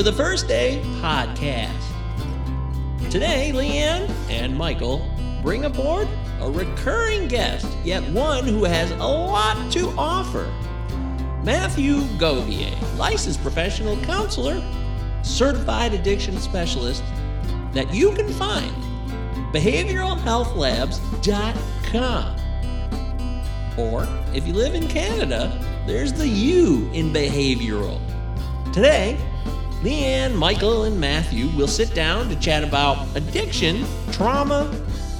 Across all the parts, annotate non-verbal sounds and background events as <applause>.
for the First Day Podcast. Today, Leanne and Michael bring aboard a recurring guest, yet one who has a lot to offer. Matthew Govier, licensed professional counselor, certified addiction specialist that you can find behavioralhealthlabs.com. Or if you live in Canada, there's the U in behavioral. Today, Leanne, Michael, and Matthew will sit down to chat about addiction, trauma,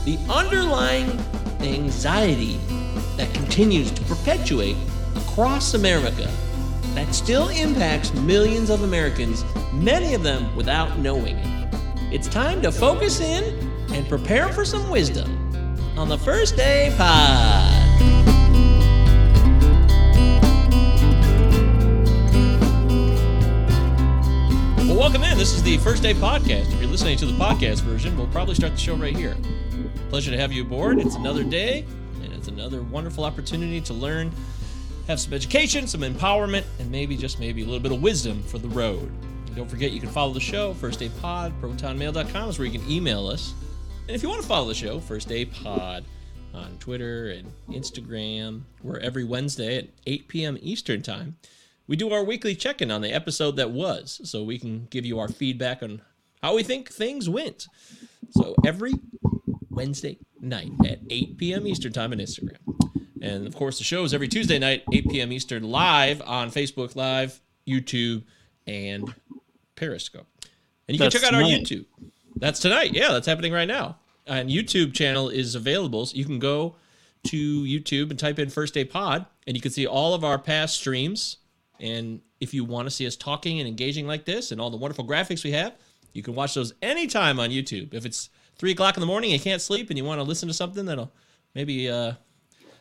the underlying anxiety that continues to perpetuate across America that still impacts millions of Americans, many of them without knowing it. It's time to focus in and prepare for some wisdom on the First Day Pod. Welcome in. This is the First Day Podcast. If you're listening to the podcast version, we'll probably start the show right here. Pleasure to have you aboard. It's another day, and it's another wonderful opportunity to learn, have some education, some empowerment, and maybe just maybe a little bit of wisdom for the road. And don't forget, you can follow the show, First Day Pod, protonmail.com is where you can email us. And if you want to follow the show, First Day Pod on Twitter and Instagram, we're every Wednesday at 8 p.m. Eastern Time. We do our weekly check in on the episode that was, so we can give you our feedback on how we think things went. So every Wednesday night at 8 p.m. Eastern Time on Instagram. And of course, the show is every Tuesday night, 8 p.m. Eastern, live on Facebook Live, YouTube, and Periscope. And you That's can check out our tonight. YouTube. That's tonight. Yeah, that's happening right now. And YouTube channel is available. So you can go to YouTube and type in First Day Pod, and you can see all of our past streams. And if you want to see us talking and engaging like this and all the wonderful graphics we have, you can watch those anytime on YouTube. If it's three o'clock in the morning, and you can't sleep, and you want to listen to something that'll maybe uh,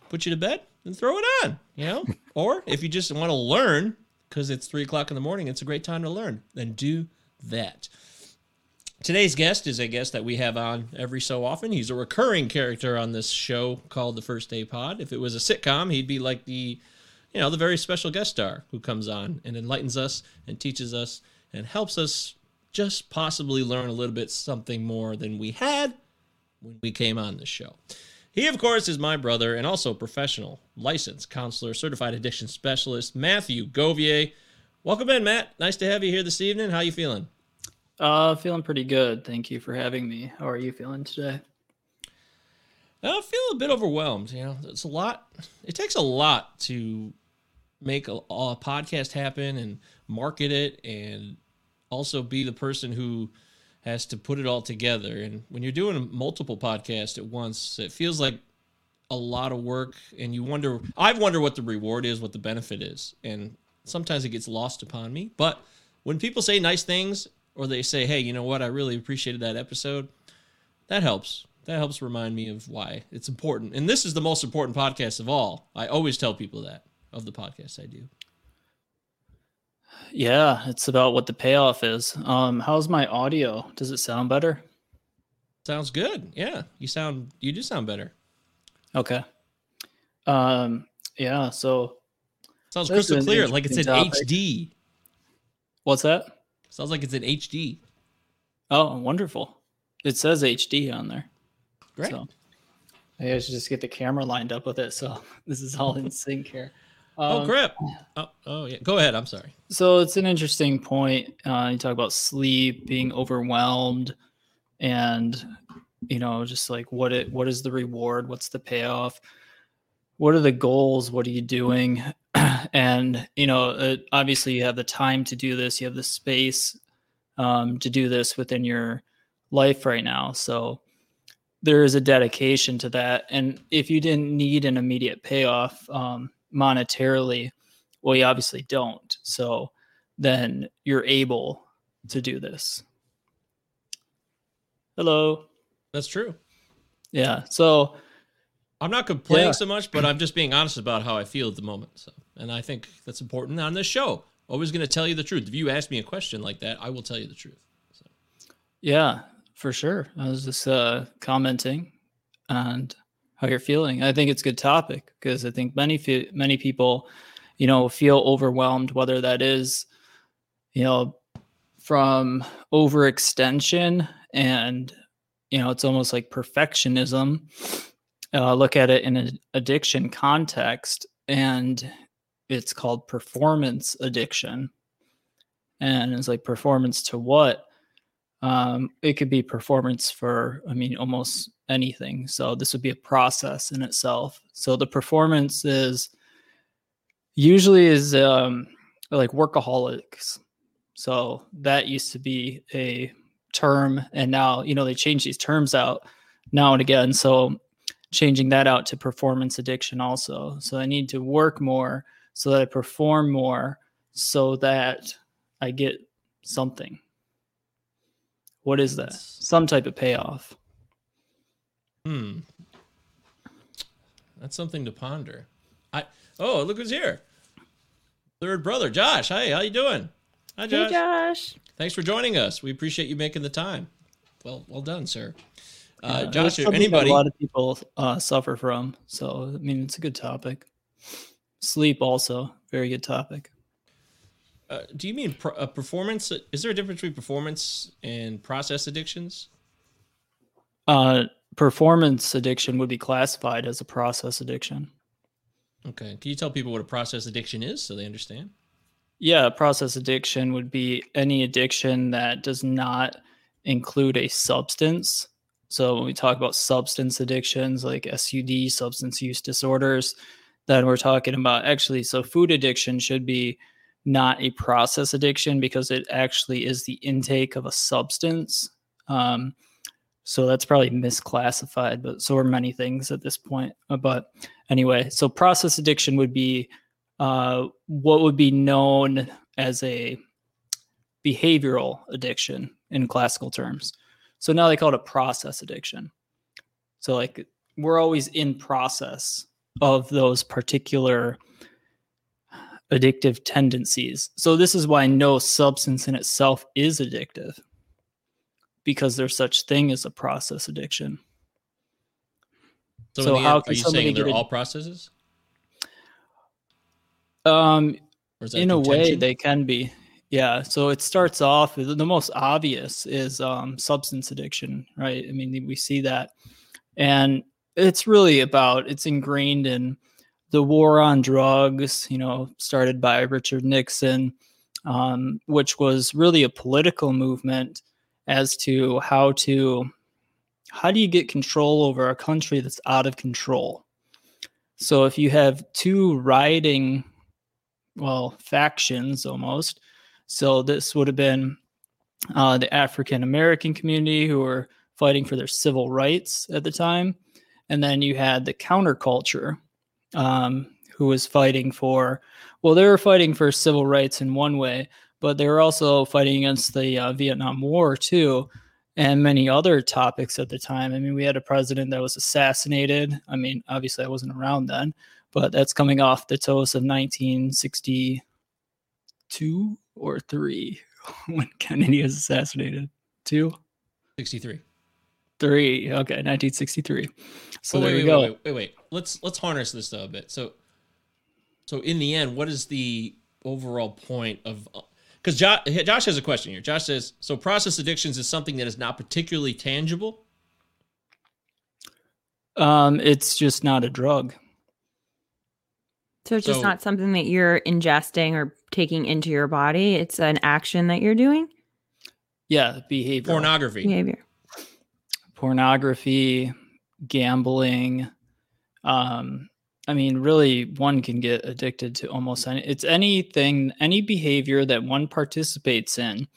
put you to bed, then throw it on, you know? <laughs> or if you just want to learn because it's three o'clock in the morning, it's a great time to learn, then do that. Today's guest is a guest that we have on every so often. He's a recurring character on this show called The First Day Pod. If it was a sitcom, he'd be like the, you know, the very special guest star who comes on and enlightens us and teaches us and helps us just possibly learn a little bit something more than we had when we came on the show. He, of course, is my brother and also professional, licensed counselor, certified addiction specialist, Matthew Govier. Welcome in, Matt. Nice to have you here this evening. How are you feeling? Uh, feeling pretty good. Thank you for having me. How are you feeling today? I feel a bit overwhelmed. You know, it's a lot. It takes a lot to make a, a podcast happen and market it, and also be the person who has to put it all together. And when you're doing multiple podcasts at once, it feels like a lot of work. And you wonder, I wonder what the reward is, what the benefit is, and sometimes it gets lost upon me. But when people say nice things, or they say, "Hey, you know what? I really appreciated that episode," that helps. That helps remind me of why it's important. And this is the most important podcast of all. I always tell people that of the podcast I do. Yeah, it's about what the payoff is. Um, how's my audio? Does it sound better? Sounds good. Yeah, you sound you do sound better. Okay. Um, yeah. So Sounds crystal clear, like it's in topic. HD. what's that? Sounds like it's in HD. Oh, wonderful. It says HD on there. Great. So maybe I should just get the camera lined up with it. So <laughs> this is all in sync here. Oh Um, crap. Oh, oh yeah. Go ahead. I'm sorry. So it's an interesting point. Uh, you talk about sleep, being overwhelmed, and you know, just like what it what is the reward? What's the payoff? What are the goals? What are you doing? <clears throat> and you know, uh, obviously, you have the time to do this. You have the space um, to do this within your life right now. So there is a dedication to that. And if you didn't need an immediate payoff um, monetarily, well, you obviously don't. So then you're able to do this. Hello. That's true. Yeah. So I'm not complaining Yeah. so much, but I'm just being honest about how I feel at the moment. So, and I think that's important on this show. Always going to tell you the truth. If you ask me a question like that, I will tell you the truth. So, yeah, for sure. I was just uh, commenting on how you're feeling. I think it's a good topic because I think many many people, you know, feel overwhelmed, whether that is, you know, from overextension and, you know, it's almost like perfectionism. Uh, look at it in an addiction context, and it's called performance addiction. And it's like performance to what? Um, it could be performance for, I mean, almost anything. So this would be a process in itself. So the performance is usually is um, like workaholics. So that used to be a term, and now you know they change these terms out now and again. So changing that out to performance addiction also. So I need to work more so that I perform more so that I get something. What is that? Some type of payoff. Hmm. That's something to ponder. I oh look who's here. Third brother, Josh. Hey, how you doing? Hi, Josh. Hey, Josh. Thanks for joining us. We appreciate you making the time. Well, well done, sir. Uh, Yeah, Josh, that's something that anybody? a lot of people uh, suffer from. So I mean, it's a good topic. Sleep also very good topic. Uh, do you mean pro- uh, performance? Is there a difference between performance and process addictions? Uh, performance addiction would be classified as a process addiction. Okay. Can you tell people what a process addiction is so they understand? Yeah, process addiction would be any addiction that does not include a substance. So when we talk about substance addictions like SUD, substance use disorders, then we're talking about actually so food addiction should be not a process addiction because it actually is the intake of a substance. Um, so that's probably misclassified, but so are many things at this point. Uh, But anyway, so process addiction would be uh, what would be known as a behavioral addiction in classical terms. So now they call it a process addiction. So like we're always in process of those particular addictive tendencies. So this is why no substance in itself is addictive because there's such thing as a process addiction. So, So how end, can are you somebody saying they're get all processes? Um in a way they can be yeah so it starts off the the most obvious is um, substance addiction right i mean we see that and it's really about it's ingrained in the war on drugs you know started by richard nixon um, which was really a political movement as to how to how do you get control over a country that's out of control? So if you have two rioting well factions almost so this would have been uh, the african american community who were fighting for their civil rights at the time. And then you had the counterculture um, who was fighting for well they were fighting for civil rights in one way but they were also fighting against the uh, vietnam war too and many other topics at the time i mean we had a president that was assassinated i mean obviously i wasn't around then but that's coming off the toast of 1962 or 3 <laughs> when Kennedy was assassinated. 2 63. 3 okay 1963 so Oh, there wait, you wait, go wait, wait, wait, wait. Let's let's harness this though a bit. So, so in the end, what is the overall point of? Because Josh, Josh has a question here. Josh says, so process addictions is something that is not particularly tangible. um it's just not a drug So it's just So- not something that you're ingesting or taking into your body. It's an action that you're doing. yeah behavior Pornography. Behavior. pornography gambling um i mean really one can get addicted to almost any it's anything any behavior that one participates in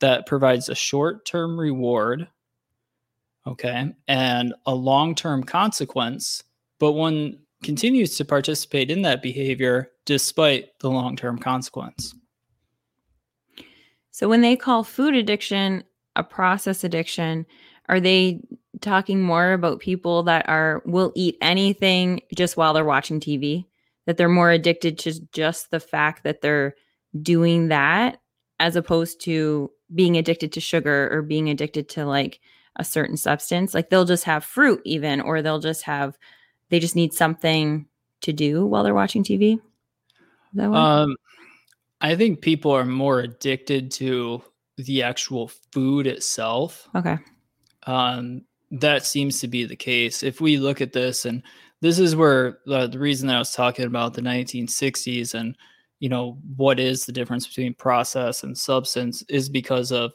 that provides a short-term reward okay and a long-term consequence but one continues to participate in that behavior despite the long-term consequence. So when they call food addiction a process addiction, are they talking more about people that are will eat anything just while they're watching TV? That they're more addicted to just the fact that they're doing that as opposed to being addicted to sugar or being addicted to like a certain substance. Like they'll just have fruit even or they'll just have they just need something to do while they're watching TV. that one? Um, I think people are more addicted to the actual food itself. okay. Um, that seems to be the case. If we look at this, and this is where uh, the reason that I was talking about the 1960s and you know what is the difference between process and substance is because of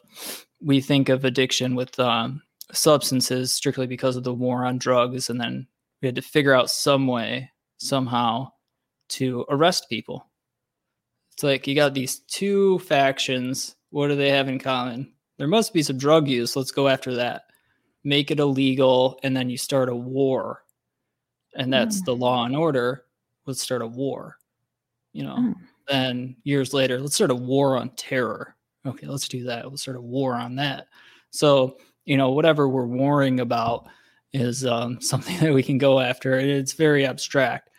we think of addiction with um, substances strictly because of the war on drugs, and then we had to figure out some way somehow to arrest people. It's like you got these two factions. What do they have in common? There must be some drug use. Let's go after that. Make it illegal, and then you start a war. And that's Mm. the law and order. Let's start a war. You know, Mm. then years later, let's start a war on terror. Okay, let's do that. Let's start a war on that. So, you know, whatever we're warring about is um, <laughs> something that we can go after. and It's very abstract.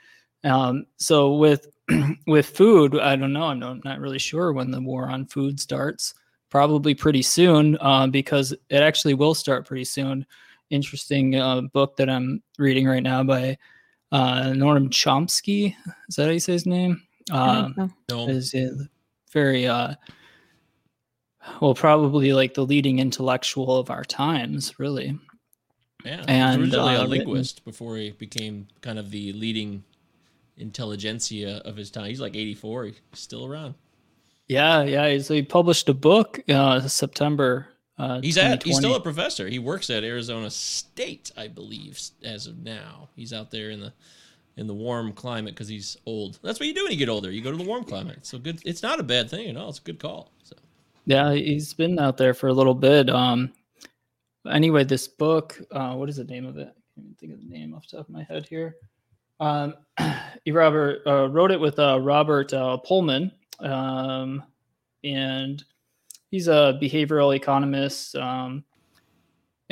Um, so with <clears throat> with food, I don't know. I'm not really sure when the war on food starts. Probably pretty soon, uh, because it actually will start pretty soon. Interesting uh, book that I'm reading right now by uh, Noam Chomsky. Is that how you say his name? I Um. No, is uh, very uh well probably like the leading intellectual of our times really yeah. and, he was originally uh, a written- linguist before he became kind of the leading intelligentsia of his time. He's like 84. He's still around. Yeah yeah so he published a book uh september uh He's at. He's still a professor. He works at Arizona State, I believe, as of now. He's out there in the in the warm climate because he's old. That's what you do when you get older. You go to the warm climate. So good. It's not a bad thing at all. It's a good call. So yeah he's been out there for a little bit um anyway this book uh what is the name of it i can't even think of the name off the top of my head here um <clears throat> he robert uh, wrote it with uh robert uh, pullman um and he's a behavioral economist um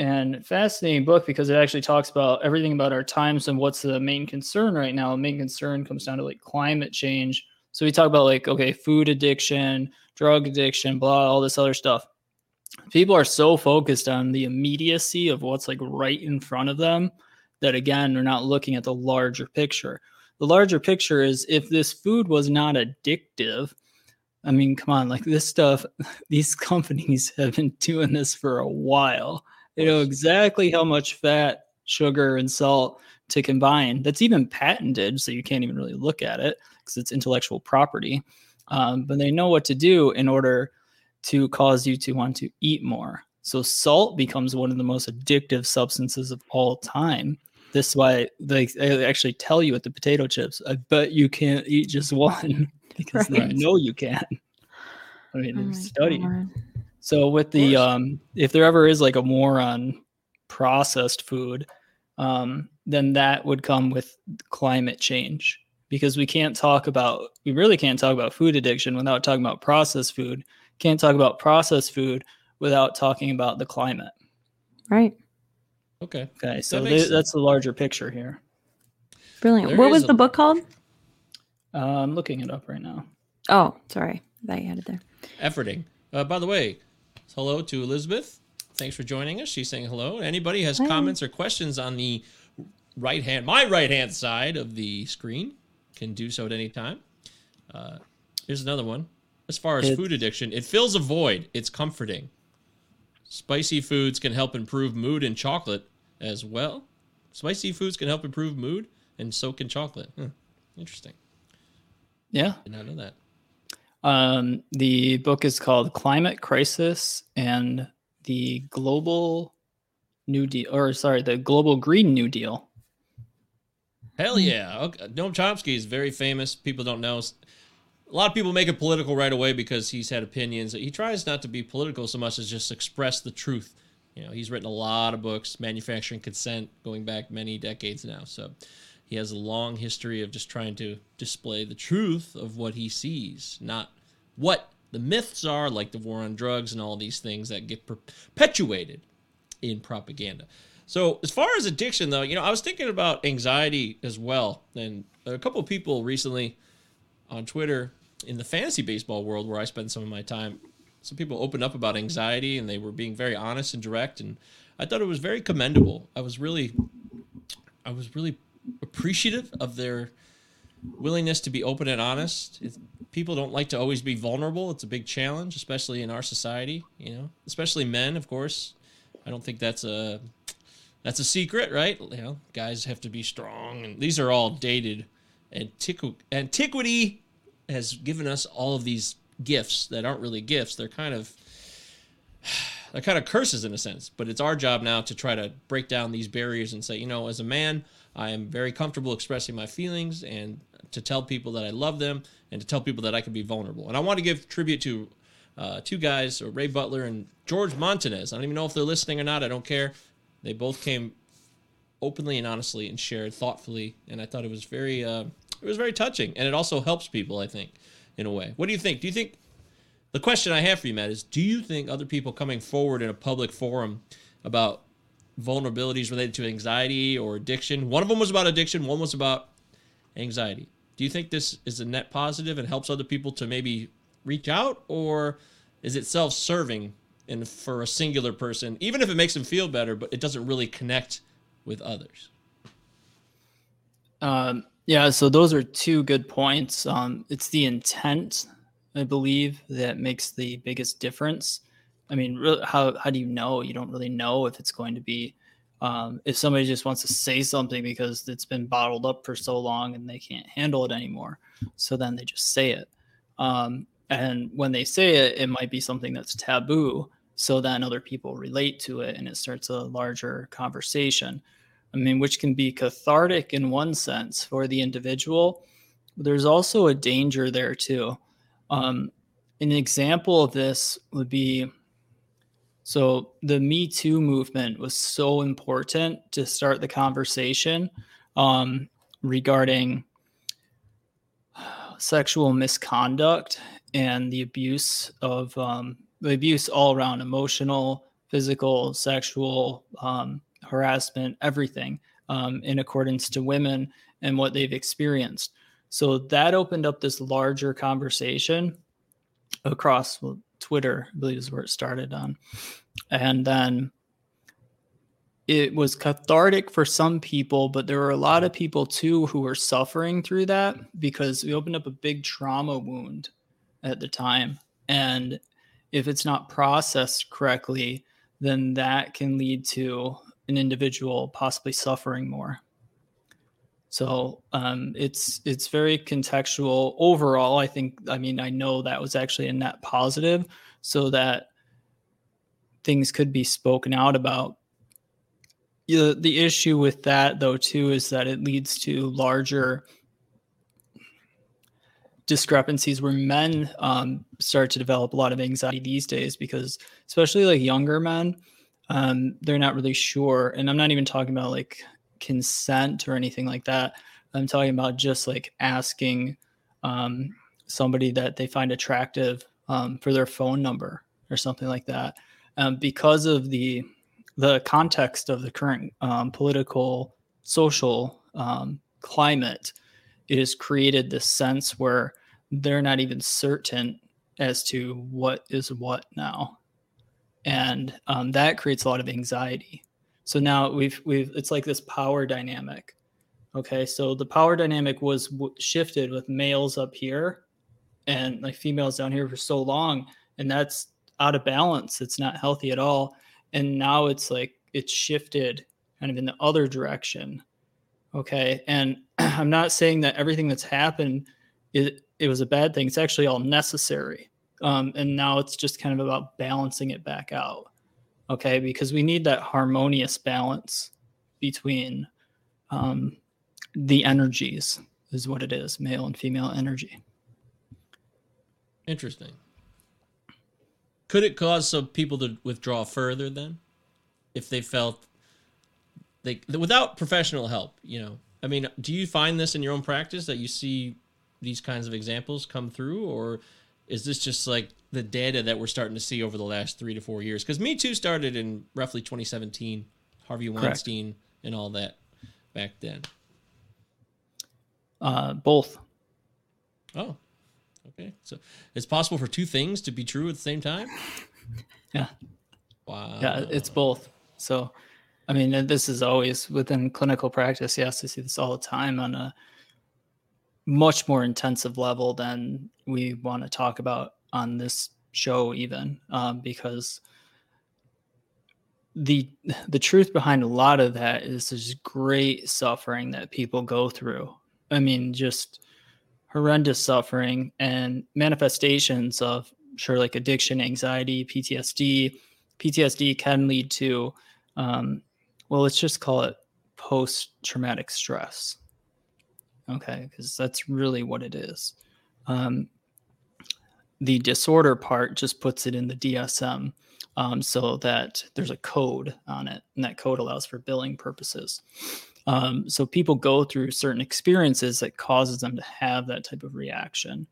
and fascinating book because it actually talks about everything about our times and what's the main concern right now. The main concern comes down to like climate change. So we talk about like okay, food addiction, drug addiction, blah, all this other stuff. People are so focused on the immediacy of what's like right in front of them that again, they're not looking at the larger picture. The larger picture is if this food was not addictive, I mean, come on, like this stuff, <laughs> these companies <laughs> have been doing this for a while. They know exactly how much fat, sugar, and salt to combine. That's even patented, so you can't even really look at it because it's intellectual property. Um, but they know what to do in order to cause you to want to eat more. So salt becomes one of the most addictive substances of all time. This is why they, they actually tell you at the potato chips, I bet you can't eat just <laughs> one because Right. they know you can. <laughs> I mean, Oh they've my studied. God. So with the um if there ever is like a war on processed food, um, then that would come with climate change because we can't talk about we really can't talk about food addiction without talking about processed food. Can't talk about processed food without talking about the climate. Right. okay. Okay, so makes th- that's the larger picture here. Brilliant. There what is was a- the book called? Uh, I'm looking it up right now. Oh, sorry. I thought you had it there. Efforting. Uh, by the way, hello to Elizabeth. Thanks for joining us. She's saying hello. Anybody has Hi. comments or questions on the right hand, my right hand side of the screen, can do so at any time. Uh, here's another one. As far as It- food addiction, it fills a void. It's comforting. Spicy foods can help improve mood and chocolate as well. Spicy foods can help improve mood, and so can chocolate. Hmm. Interesting. Yeah. Did not know that. Um, the book is called Climate Crisis and the Global New Deal, or sorry, the Global Green New Deal. Hell yeah. Okay. Noam Chomsky is very famous. People don't know. A lot of people make it political right away because he's had opinions. He tries not to be political so much as just express the truth. You know, he's written a lot of books, Manufacturing Consent, going back many decades now. So he has a long history of just trying to display the truth of what he sees, not what the myths are, like the war on drugs and all these things that get perpetuated in propaganda. So as far as addiction, though, you know, I was thinking about anxiety as well, and a couple of people recently on Twitter in the fantasy baseball world where I spend some of my time, some people opened up about anxiety and they were being very honest and direct, and I thought it was very commendable. I was really, I was really appreciative of their willingness to be open and honest. People don't like to always be vulnerable. It's a big challenge, especially in our society. You know, especially men, of course. I don't think that's a that's a secret, right? You know, guys have to be strong, and these are all dated. Antiqu- antiquity has given us all of these gifts that aren't really gifts. They're kind of they're kind of curses in a sense. But it's our job now to try to break down these barriers and say, you know, as a man, I am very comfortable expressing my feelings and to tell people that I love them and to tell people that I can be vulnerable. And I want to give tribute to uh, two guys, Ray Butler and George Montanez. I don't even know if they're listening or not. I don't care. They both came openly and honestly and shared thoughtfully, and I thought it was very, uh, it was very touching, and it also helps people. I think, in a way. What do you think? Do you think the question I have for you, Matt, is: Do you think other people coming forward in a public forum about vulnerabilities related to anxiety or addiction? One of them was about addiction. One was about anxiety. Do you think this is a net positive and helps other people to maybe reach out, or is it self-serving and for a singular person, even if it makes them feel better, but it doesn't really connect with others? Um, yeah, so those are two good points. Um, it's the intent, I believe, that makes the biggest difference. I mean, really, how how do you know? You don't really know if it's going to be um, if somebody just wants to say something because it's been bottled up for so long and they can't handle it anymore. So then they just say it. Um, and when they say it, it might be something that's taboo. So then other people relate to it and it starts a larger conversation. I mean, which can be cathartic in one sense for the individual. But There's also a danger there too. Um, an example of this would be so the Me Too movement was so important to start the conversation um, regarding sexual misconduct and the abuse of um, the abuse all around emotional, physical, sexual um, harassment, everything um, in accordance to women and what they've experienced. So that opened up this larger conversation across Twitter, I believe is where it started on. And then it was cathartic for some people, but there were a lot of people too who were suffering through that because we opened up a big trauma wound at the time. And if it's not processed correctly, then that can lead to an individual possibly suffering more. So um, it's it's very contextual overall. I think I mean I know that was actually a net positive, so that things could be spoken out about. The the issue with that though too is that it leads to larger discrepancies where men um, start to develop a lot of anxiety these days because especially like younger men um, they're not really sure and i'm not even talking about like consent or anything like that. I'm talking about just like asking um, somebody that they find attractive um, for their phone number or something like that. Um, because of the the context of the current um, political social um, climate, it has created this sense where they're not even certain as to what is what now, and um, that creates a lot of anxiety. So now we've we've it's like this power dynamic. Okay, so the power dynamic was w- shifted with males up here and like females down here for so long, and that's out of balance. It's not healthy at all. And now it's like it's shifted kind of in the other direction. Okay, and <clears throat> I'm not saying that everything that's happened it it was a bad thing. It's actually all necessary. Um, and now it's just kind of about balancing it back out okay because we need that harmonious balance between um, the energies is what it is male and female energy. Interesting. Could it cause some people to withdraw further then? If they felt they without professional help you know? I mean do you find this in your own practice that you see these kinds of examples come through or is this just like the data that we're starting to see over the last three to four years? Because Me Too started in roughly 2017, Harvey Weinstein Correct. and all that back then. Uh, both. Oh, okay. So it's possible for two things to be true at the same time. <laughs> yeah. Wow. Yeah, it's both. So, I mean, this is always within clinical practice. Yes, I see this all the time on a much more intensive level than we want to talk about on this show even um, because the the truth behind a lot of that is this great suffering that people go through. I mean just horrendous suffering and manifestations of sure like addiction anxiety ptsd ptsd can lead to um, well let's just call it post traumatic stress okay because that's really what it is um, the disorder part just puts it in the dsm um, so that there's a code on it, and that code allows for billing purposes. Um, so people go through certain experiences that causes them to have that type of reaction,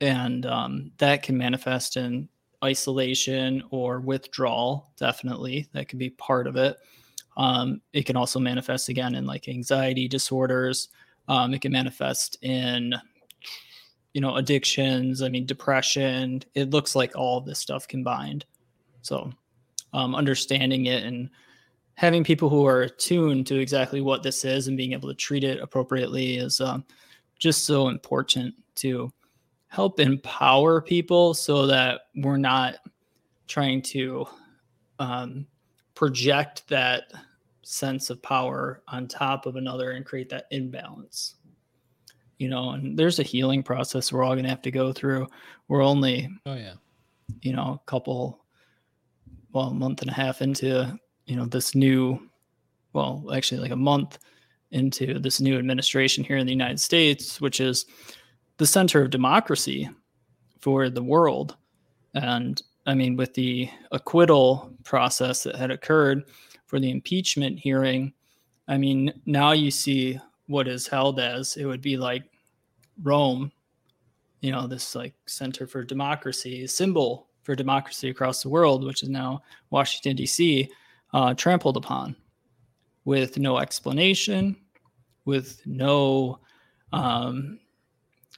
and um, that can manifest in isolation or withdrawal. Definitely, that can be part of it. Um, it can also manifest again in like anxiety disorders. Um, it can manifest in you know addictions i mean depression. It looks like all this stuff combined. So, um, understanding it and having people who are attuned to exactly what this is and being able to treat it appropriately is um, just so important to help empower people so that we're not trying to um, project that sense of power on top of another and create that imbalance. You know and there's a healing process we're all going to have to go through. We're only oh yeah. you know a couple well, a month and a half into, you know, this new, well, actually like a month into this new administration here in the United States, which is the center of democracy for the world. And I mean, with the acquittal process that had occurred for the impeachment hearing, I mean, now you see what is held as it would be like Rome, you know, this like center for democracy, symbol for democracy across the world, which is now Washington, D.C., uh, trampled upon with no explanation, with no um,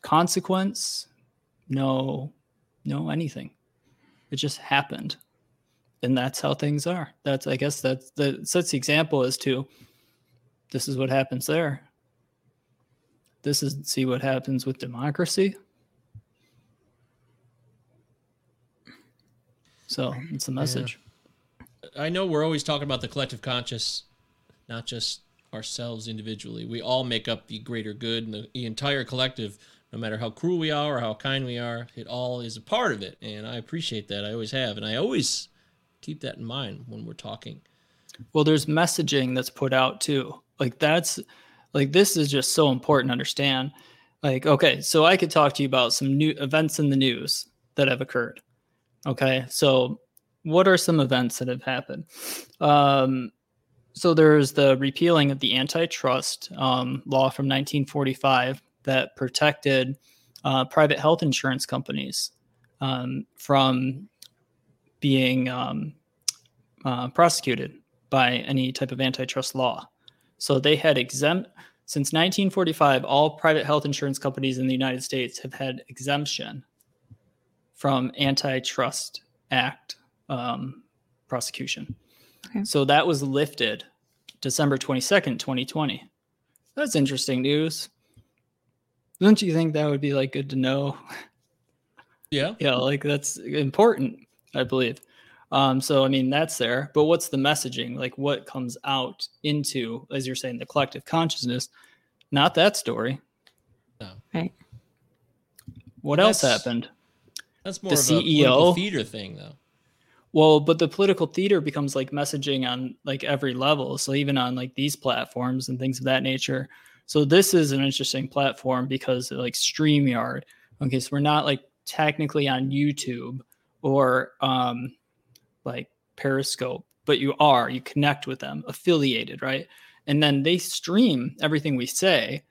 consequence, no, no anything. It just happened. And that's how things are. That's, I guess, that's the sets the example as to this is what happens there. This is see what happens with democracy. So it's a message. Yeah. I know we're always talking about the collective conscious, not just ourselves individually. We all make up the greater good and the, the entire collective, no matter how cruel we are or how kind we are, it all is a part of it. And I appreciate that. I always have. And I always keep that in mind when we're talking. Well, there's messaging that's put out too. Like that's like this is just so important to understand. Like, okay, so I could talk to you about some new events in the news that have occurred. Okay, so what are some events that have happened? Um, so there's the repealing of the antitrust um, law from 1945 that protected uh, private health insurance companies um, from being um, uh, prosecuted by any type of antitrust law. So they had exempt since 1945. All private health insurance companies in the United States have had exemption from antitrust act um, prosecution. Okay. So that was lifted December 22nd, 2020. That's interesting news. Don't you think that would be like good to know? Yeah. yeah, like that's important, I believe. Um, so I mean that's there, but what's the messaging? Like what comes out into, as you're saying, the collective consciousness? Not that story. No. Right. What else happened? That's more the of CEO, a political theater thing, though. Well, but the political theater becomes like messaging on like every level. So even on like these platforms and things of that nature. So this is an interesting platform because like StreamYard. Okay, so we're not like technically on YouTube or um like Periscope, but you are, you connect with them, affiliated, right? And then they stream everything we say.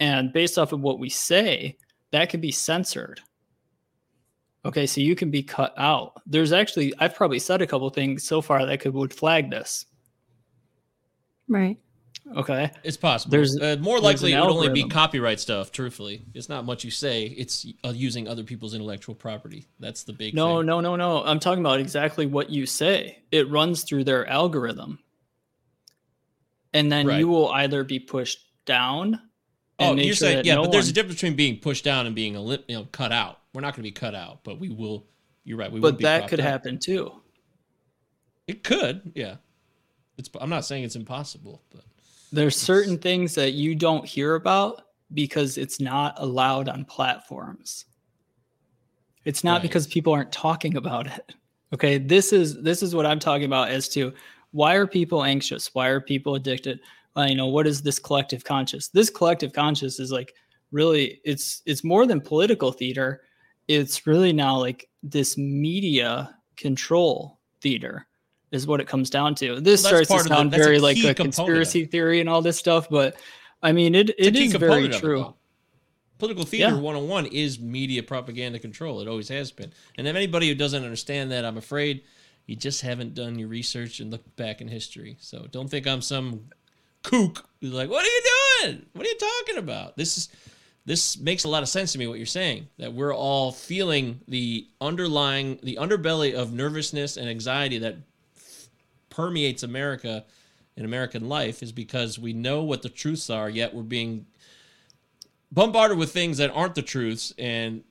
And based off of what we say, that can be censored. Okay, so you can be cut out. There's actually I've probably said a couple things so far that could would flag this. Right. Okay. It's possible. There's uh, more likely it would only be copyright stuff. Truthfully, it's not much you say. It's uh, using other people's intellectual property. That's the big. No, thing. no, no, no. I'm talking about exactly what you say. It runs through their algorithm, and then right. you will either be pushed down Oh, you're sure saying yeah, no but there's a difference between being pushed down and being you know cut out. We're not going to be cut out, but we will. You're right. We will but be that could up. happen too. It could, yeah. It's. I'm not saying it's impossible, but There's certain things that you don't hear about because it's not allowed on platforms. It's not Right. because people aren't talking about it. Okay, this is this is what I'm talking about as to why are people anxious? Why are people addicted? Uh, you know, what is this collective conscious? This collective conscious is like really it's it's more than political theater. It's really now like this media control theater is what it comes down to. This Well, starts to part of the- sound a very like a conspiracy theory and all this stuff, but I mean it a it is very true. Political theater Yeah. 101 is media propaganda control. It always has been. And if anybody who doesn't understand that, I'm afraid you just haven't done your research and looked back in history. So don't think I'm some kook who's like, "What are you doing? What are you talking about?" This is this makes a lot of sense to me what you're saying that we're all feeling the underlying the underbelly of nervousness and anxiety that permeates America and American life is because we know what the truths are, yet we're being bombarded with things that aren't the truths. And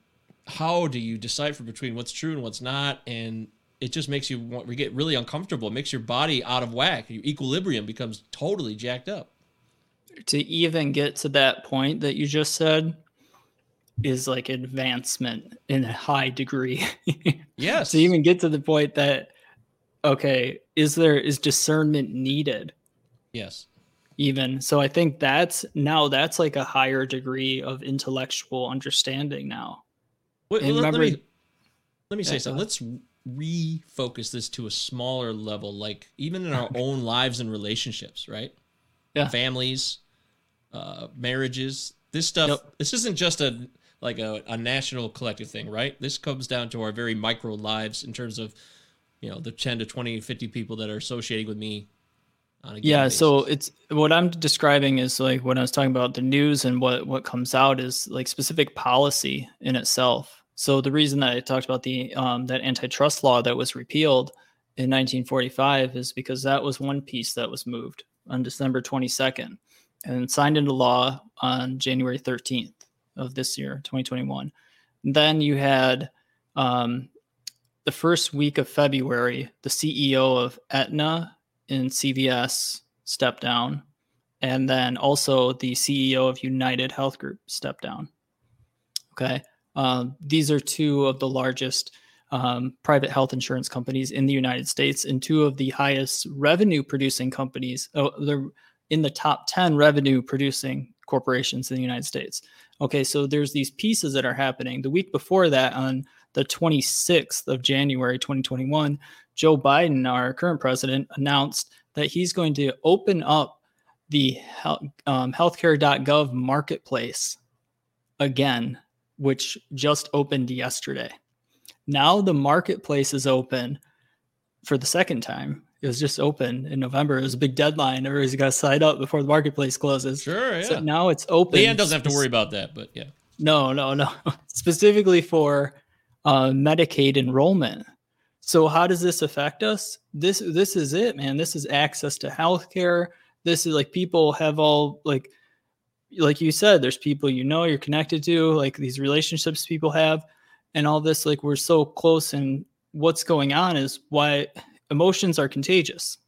how do you decipher between what's true and what's not? And it just makes you want, we get really uncomfortable. It makes your body out of whack. Your equilibrium becomes totally jacked up. to even get to that point that you just said is like advancement in a high degree. <laughs> Yes. to even get to the point that okay, is there is discernment needed yes. even? So I think that's now that's like a higher degree of intellectual understanding now. Wait, let, let me let me say Yeah, something. Let's refocus this to a smaller level, like even in our <laughs> own lives and relationships, right? Yeah. Families, uh, marriages. This stuff. This isn't just a like a, a national collective thing, right? This comes down to our very micro lives in terms of, you know, the 10 to 20, 50 people that are associating with me on a given Yeah, so it's what I'm describing is like when I was talking about the news and what what comes out is like specific policy in itself. So the reason that I talked about the um, that antitrust law that was repealed in 1945 is because that was one piece that was moved on December 22nd and signed into law on January 13th of this year, 2021. Then you had um, the first week of February, the CEO of Aetna in CVS stepped down, and then also the CEO of United Health Group stepped down. Okay, um, these are two of the largest um, private health insurance companies in the United States, and two of the highest revenue-producing companies. Oh, they're in the top ten revenue-producing corporations in the United States. Okay, so there's these pieces that are happening. The week before that, on the 26th of January 2021, Joe Biden, our current president, announced that he's going to open up the health, um, healthcare.gov marketplace again, which just opened yesterday. Now the marketplace is open for the second time. It was just open in November. It was a big deadline. Everybody's got to sign up before the marketplace closes. sure, yeah. So now it's open. Leanne doesn't have to worry about that, but yeah. No, no, no. <laughs> Specifically for uh, Medicaid enrollment. So how does this affect us? This this is it, man. This is access to healthcare. This is like people have all like like you said, there's people you know you're connected to, like these relationships people have, and all this, like we're so close and what's going on is why emotions are contagious.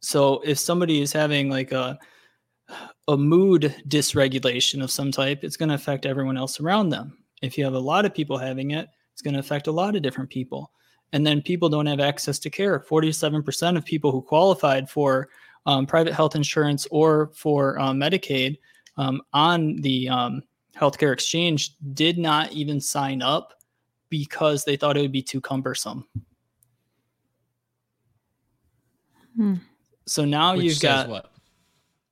So if somebody is having like a a mood dysregulation of some type, it's going to affect everyone else around them. If you have a lot of people having it, it's going to affect a lot of different people. And then people don't have access to care. 47% of people who qualified for um, private health insurance or for um, Medicaid um, on the um, healthcare exchange did not even sign up because they thought it would be too cumbersome. Hmm. So now Which you've says got what?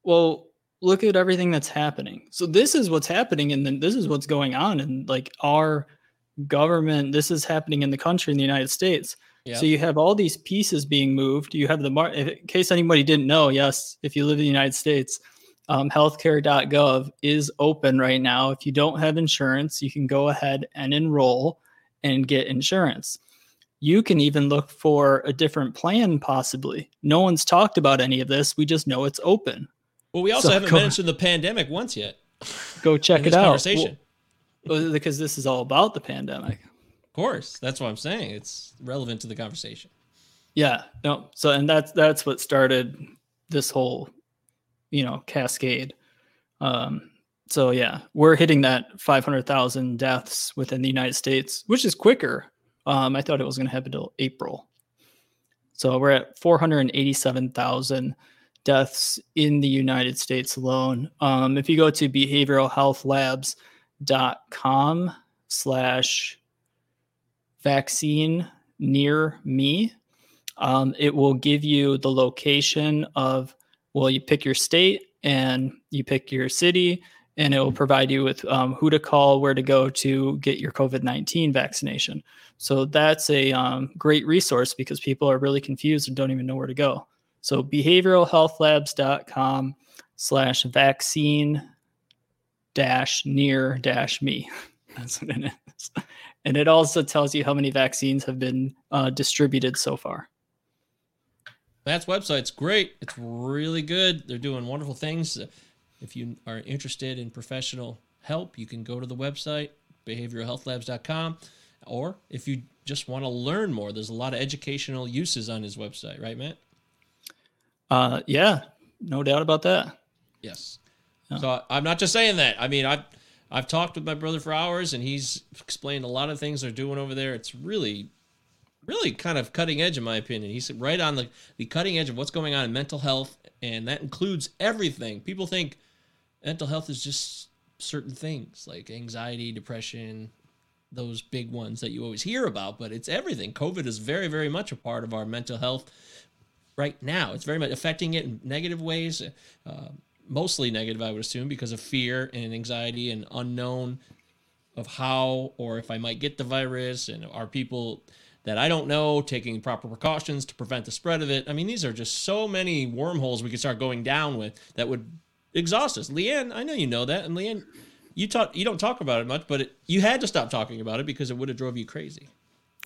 well look at everything that's happening. So this is what's happening and then this is what's going on and like our government. This is happening in the country in the united states. Yeah. so you have all these pieces being moved. You have the mar- in case anybody didn't know yes if you live in the united states um, healthcare.gov is open right now. If you don't have insurance you can go ahead and enroll and get insurance. You can even look for a different plan possibly. No one's talked about any of this. We just know it's open Well, we also So, haven't go- mentioned the pandemic once yet. go check it out. Conversation. Well, well, because this is all about the pandemic. Of course, that's what I'm saying. It's relevant to the conversation. Yeah, no. So and that's that's what started this whole, you know, cascade. Um, so yeah, we're hitting that 500,000 deaths within the United States, which is quicker. Um, I thought it was going to happen till April. So we're at 487,000 deaths in the United States alone. Um, if you go to behavioralhealthlabs.com slash vaccine near me, um, it will give you the location of, well, you pick your state and you pick your city, and it will provide you with um, who to call, where to go to get your COVID 19 vaccination. So that's a um, great resource because people are really confused and don't even know where to go. So behavioralhealthlabs.com slash vaccine dash near dash me. <laughs> That's what it is. And it also tells you how many vaccines have been uh, distributed so far. That's website's great. It's really good. They're doing wonderful things. If you are interested in professional help, you can go to the website, behavioralhealthlabs.com. Or if you just want to learn more, there's a lot of educational uses on his website, right, Matt? Uh, yeah, no doubt about that. Yes. Yeah. So I'm not just saying that. I mean, I've I've talked with my brother for hours, and he's explained a lot of things they're doing over there. It's really, really kind of cutting edge, in my opinion. He's right on the the cutting edge of what's going on in mental health, and that includes everything. People think mental health is just certain things like anxiety, depression, those big ones that you always hear about, but it's everything. COVID is very, very much a part of our mental health right now. It's very much affecting it in negative ways, uh, mostly negative, I would assume, because of fear and anxiety and unknown of how or if I might get the virus, and are people that I don't know taking proper precautions to prevent the spread of it. I mean, these are just so many wormholes we could start going down with that would exhaust us. Leanne, I know you know that, and Leanne, you talk you don't talk about it much, but it, you had to stop talking about it because it would have drove you crazy.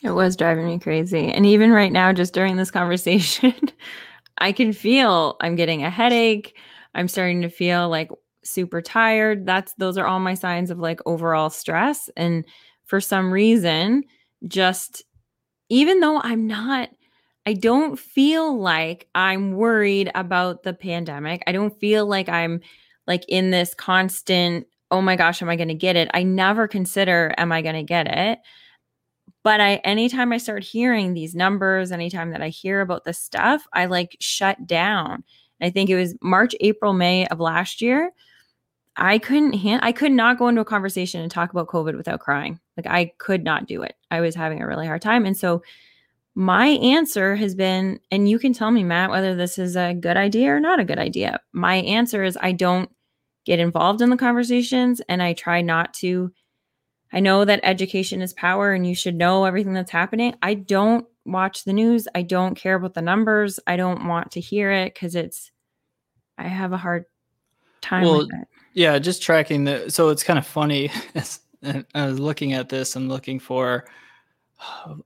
It was driving me crazy. And even right now, just during this <laughs> conversation, I can feel I'm getting a headache. I'm starting to feel like super tired. That's those are all my signs of like overall stress. And for some reason, just even though I'm not, I don't feel like I'm worried about the pandemic. I don't feel like I'm like in this constant, oh my gosh, am I going to get it? I never consider, am I going to get it? But i anytime i start hearing these numbers anytime that i hear about this stuff i like shut down. I think it was march april may of last year i couldn't hand i could not go into a conversation and talk about covid without crying. Like i could not do it. I was having a really hard time. And so my answer has been and you can tell me matt whether this is a good idea or not a good idea. My answer is i don't get involved in the conversations and i try not to I know that education is power and you should know everything that's happening. I don't watch the news. I don't care about the numbers. I don't want to hear it because it's, I have a hard time Well, with it. Yeah, just tracking the. So it's kind of funny. <laughs> I was looking at this. I'm looking for. <sighs>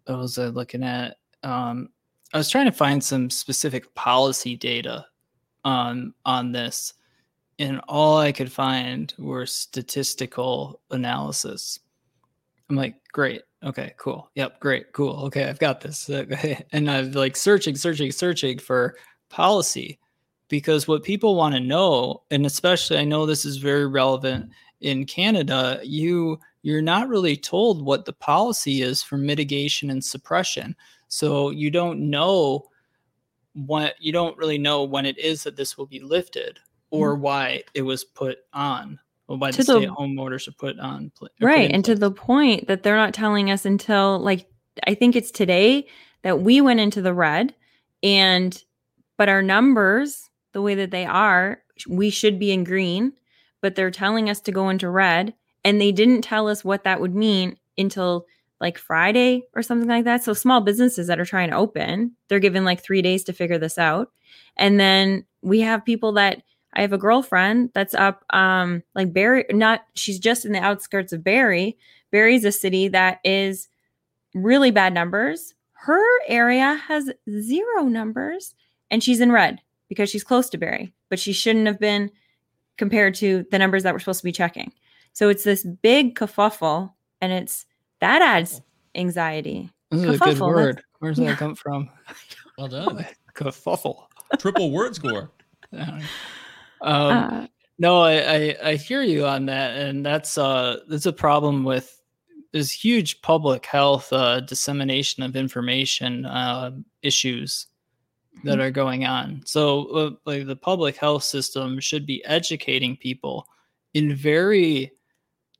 I was uh, looking at. Um, I was trying to find some specific policy data on on this, and all I could find were statistical analysis. I'm like, great, okay, cool, yep, great, cool, okay, I've got this, <laughs> and I'm like searching, searching, searching for policy because what people want to know and especially i know this is very relevant in canada you you're not really told what the policy is for mitigation and suppression. So you don't know what you don't really know when it is that this will be lifted or mm-hmm. why it was put on why To the- stay-at-home orders are put on pla- or put Right. And to the point that they're not telling us until like, I think it's today that we went into the red and, but our numbers, the way that they are, we should be in green, but they're telling us to go into red. And they didn't tell us what that would mean until like Friday or something like that. So small businesses that are trying to open, they're given like three days to figure this out. And then we have people that I have a girlfriend that's up um like Barrie not she's just in the outskirts of Barrie. Barrie's a city that is really bad numbers. Her area has zero numbers and she's in red because she's close to Barrie, but she shouldn't have been compared to the numbers that we're supposed to be checking. So it's this big kerfuffle, and it's that adds anxiety. This is a good Kerfuffle, word. Where's that Yeah. <laughs> come from? Well done. <laughs> Kerfuffle. Triple word score. <laughs> um, Uh, no, I, I I hear you on that, and that's uh that's a problem with this huge public health uh, dissemination of information uh, issues that are going on. So, uh, like the public health system should be educating people in very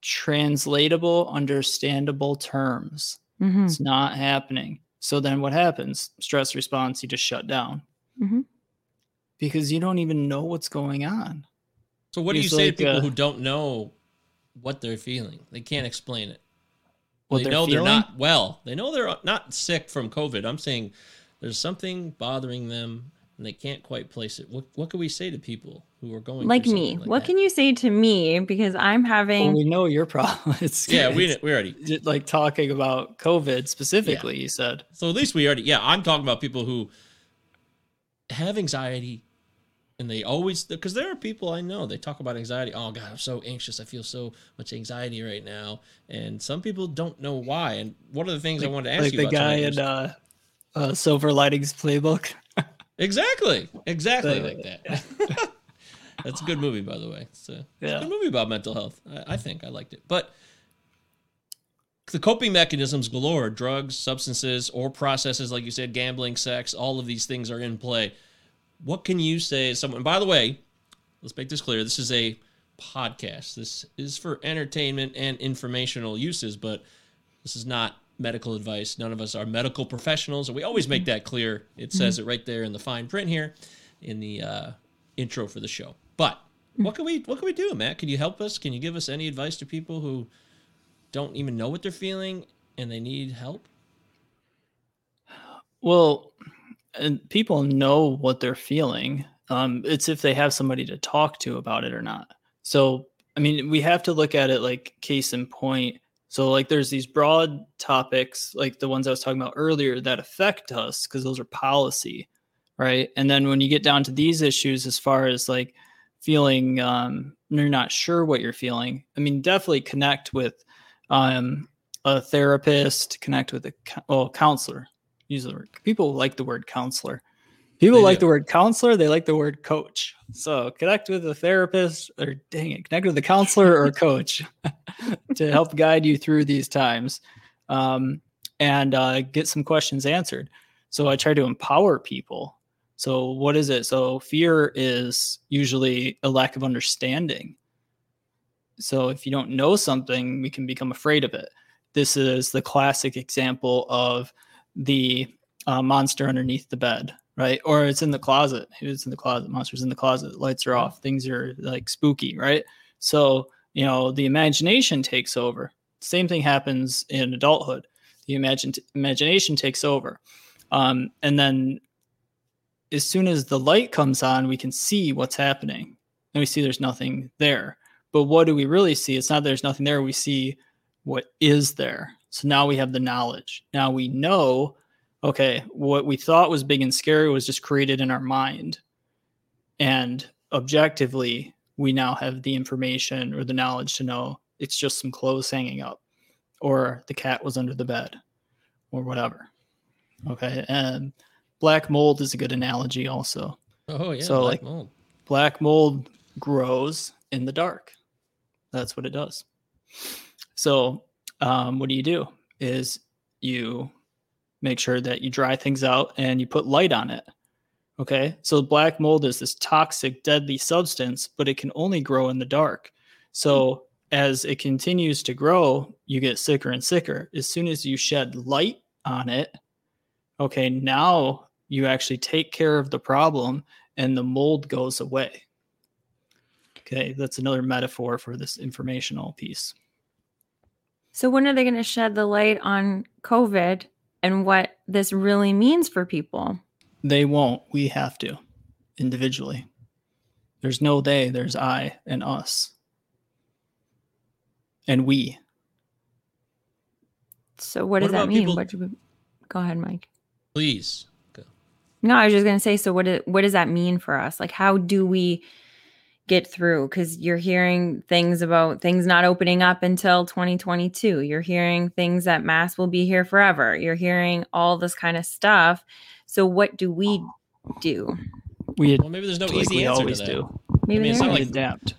translatable, understandable terms. mhm. It's not happening. So then what happens? Stress response, you just shut down Mhm. Because you don't even know what's going on. So what do you say like, to people uh, who don't know what they're feeling? They can't explain it. What they they're know they're not well. They know they're not sick from COVID. I'm saying there's something bothering them and they can't quite place it. What what can we say to people who are going like me. like what that? can you say to me? Because I'm having. Well, we know your problem. <laughs> It's Yeah, we it's we already. like talking about COVID specifically. You said So at least we already. Yeah, I'm talking about people who have anxiety, and they always because there are people I know they talk about anxiety. Oh God, I'm so anxious. I feel so much anxiety right now, and some people don't know why. And one of the things I wanted to ask like you the about guy in uh, uh, Silver Linings Playbook. <laughs> Exactly. Exactly The- like that. <laughs> That's a good movie, by the way. It's a, it's a Yeah. good movie about mental health. I, I think I liked it. But the coping mechanisms galore drugs, substances, or processes, like you said, gambling, sex, all of these things are in play. What can you say as someone? By the way, let's make this clear. This is a podcast. This is for entertainment and informational uses, but this is not medical advice. None of us are medical professionals, and we always make that clear. It says it right there in the fine print here in the uh, intro for the show. But what can we what can we do, Matt? Can you help us? Can you give us any advice to people who don't even know what they're feeling and they need help? Well, and people know what they're feeling. Um, it's if they have somebody to talk to about it or not. So, I mean, we have to look at it like case in point. So, like, there's these broad topics, like the ones I was talking about earlier, that affect us because those are policy, right? And then when you get down to these issues, as far as like feeling, um, you're not sure what you're feeling. I mean, definitely connect with um, a therapist, connect with a well, counselor use the word people like the word counselor. People They like do. the word counselor they like the word coach. So connect with a therapist or dang it connect with a counselor or coach <laughs> to help guide you through these times um, and uh, get some questions answered. So i try to empower people. So what is it? So fear is usually a lack of understanding. So if you don't know something we can become afraid of it. This is the classic example of the uh, monster underneath the bed, right? Or it's in the closet. It's in the closet. Monster's in the closet. Lights are off. Things are like spooky, right? So, you know, the imagination takes over. Same thing happens in adulthood. The imagine- imagination takes over. Um, and then as soon as the light comes on, we can see what's happening. And we see there's nothing there. But what do we really see? It's not there's nothing there. We see what is there. So now we have the knowledge. Now we know, okay, what we thought was big and scary was just created in our mind. And objectively, we now have the information or the knowledge to know it's just some clothes hanging up or the cat was under the bed or whatever. Okay. And black mold is a good analogy also. Oh yeah, So, black like- mold. Black mold grows in the dark. That's what it does. So, um, what do you do? Is you make sure that you dry things out and you put light on it. Okay. So, black mold is this toxic, deadly substance, but it can only grow in the dark. So, as it continues to grow, you get sicker and sicker. As soon as you shed light on it, okay, now you actually take care of the problem and the mold goes away. Okay, that's another metaphor for this informational piece. So when are they going to shed the light on COVID and what this really means for people? They won't, we have to individually. There's no they, there's I and us. And we. So what does that mean? people- What we, go ahead, Mike. Please. Go. No, I was just going to say. So what? do- What does that mean for us? Like, how do we get through because you're hearing things about things not opening up until 2022. You're hearing things that masks will be here forever. You're hearing all this kind of stuff. So what do we do? We Well, maybe there's no like easy we answer always to that. do. Maybe mean, it's not We like- adapt.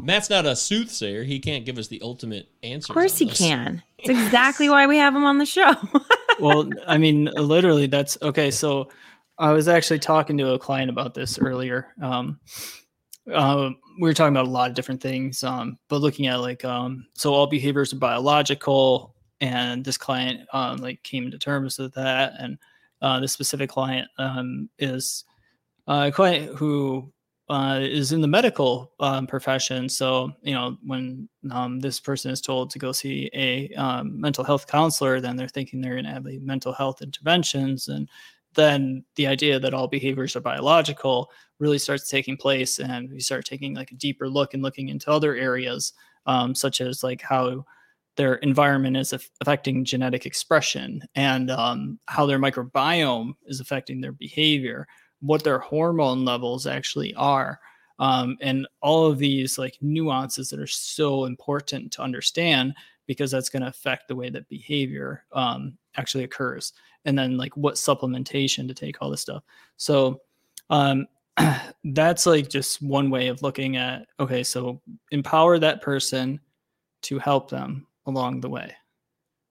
Matt's not a soothsayer. He can't give us the ultimate answer. of course he can. <laughs> It's exactly why we have him on the show. <laughs> well, I mean, literally, that's okay. So, I was actually talking to a client about this earlier. Um, uh, we were talking about a lot of different things, um, but looking at like, um, so all behaviors are biological, and this client um, like came to terms with that, and uh, this specific client um, is uh, a client who uh, is in the medical um, profession. So, you know, when this person is told to go see a mental health counselor, then they're thinking they're going to have the mental health interventions. And then the idea that all behaviors are biological really starts taking place. And we start taking like a deeper look and looking into other areas, um, such as like how their environment is aff- affecting genetic expression and um, how their microbiome is affecting their behavior what their hormone levels actually are um, and all of these like nuances that are so important to understand because that's going to affect the way that behavior um, actually occurs and then like what supplementation to take all this stuff. So um, <clears throat> that's like just one way of looking at okay so empower that person to help them along the way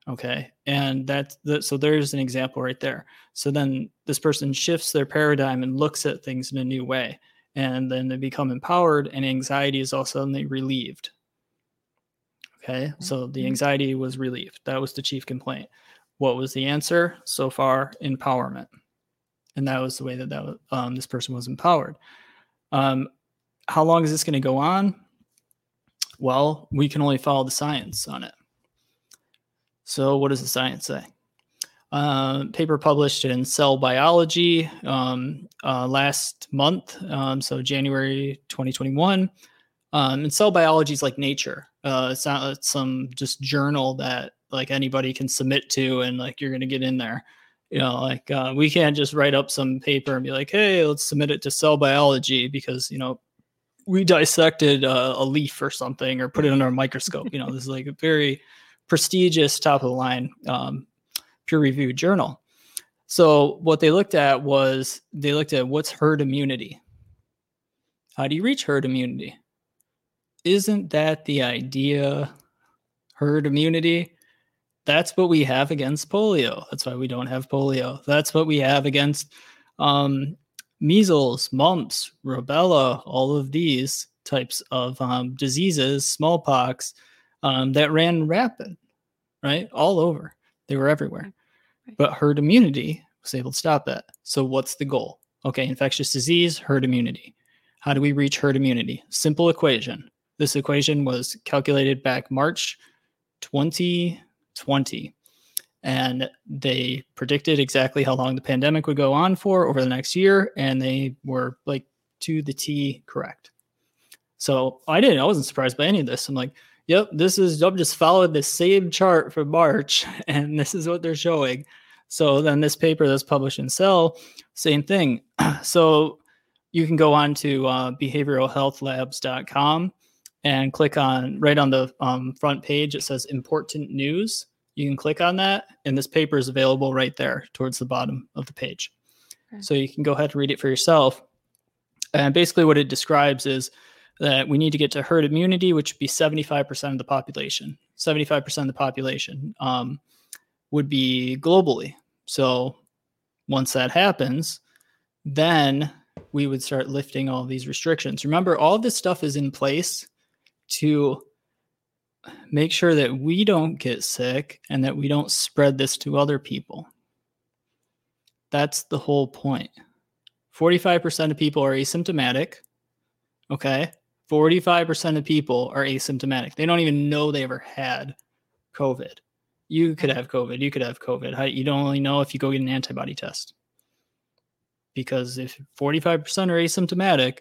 okay? And that's the, so there's an example right there. So then this person shifts their paradigm and looks at things in a new way and then they become empowered and anxiety is all suddenly relieved okay? So the Mhm. anxiety was relieved. That was the chief complaint what was the answer so far empowerment and that was the way that, that um, this person was empowered um, how long is this going to go on well we can only follow the science on it so, what does the science say? Uh, paper published in Cell Biology um, uh, last month, um, so January 2021. Um, and Cell Biology is like Nature. Uh, it's not it's some just journal that like anybody can submit to, and like you're gonna get in there. You know, like uh, we can't just write up some paper and be like, "Hey, let's submit it to Cell Biology," because you know we dissected uh, a leaf or something or put it under a microscope. You know, this is like a very prestigious, top of the line, um, peer reviewed journal. So what they looked at was they looked at what's herd immunity. How do you reach herd immunity? Isn't that the idea? Herd immunity. That's what we have against polio. That's why we don't have polio. That's what we have against um, measles, mumps, rubella, all of these types of um, diseases, smallpox, um, that ran rapid, right? All over. They were everywhere. Right. But herd immunity was able to stop that. So, what's the goal? Okay, infectious disease, herd immunity. How do we reach herd immunity? Simple equation. This equation was calculated back March 2020. And they predicted exactly how long the pandemic would go on for over the next year. And they were like to the T correct. So I didn't, I wasn't surprised by any of this. I'm like, yep, this is, I've just followed the same chart for March, <laughs> and this is what they're showing. So then this paper that's published in Cell, same thing. <clears throat> so you can go on to uh, behavioralhealthlabs.com and click on right on the um, front page, it says important news. You can click on that, and this paper is available right there towards the bottom of the page. Okay. So you can go ahead and read it for yourself. And basically, what it describes is that we need to get to herd immunity, which would be 75% of the population. 75% of the population um, would be globally. So once that happens, then we would start lifting all these restrictions. Remember, all this stuff is in place to make sure that we don't get sick and that we don't spread this to other people. That's the whole point. 45% of people are asymptomatic. Okay. 45% of people are asymptomatic. They don't even know they ever had COVID. You could have COVID. You could have COVID. You don't only know if you go get an antibody test. Because if 45% are asymptomatic,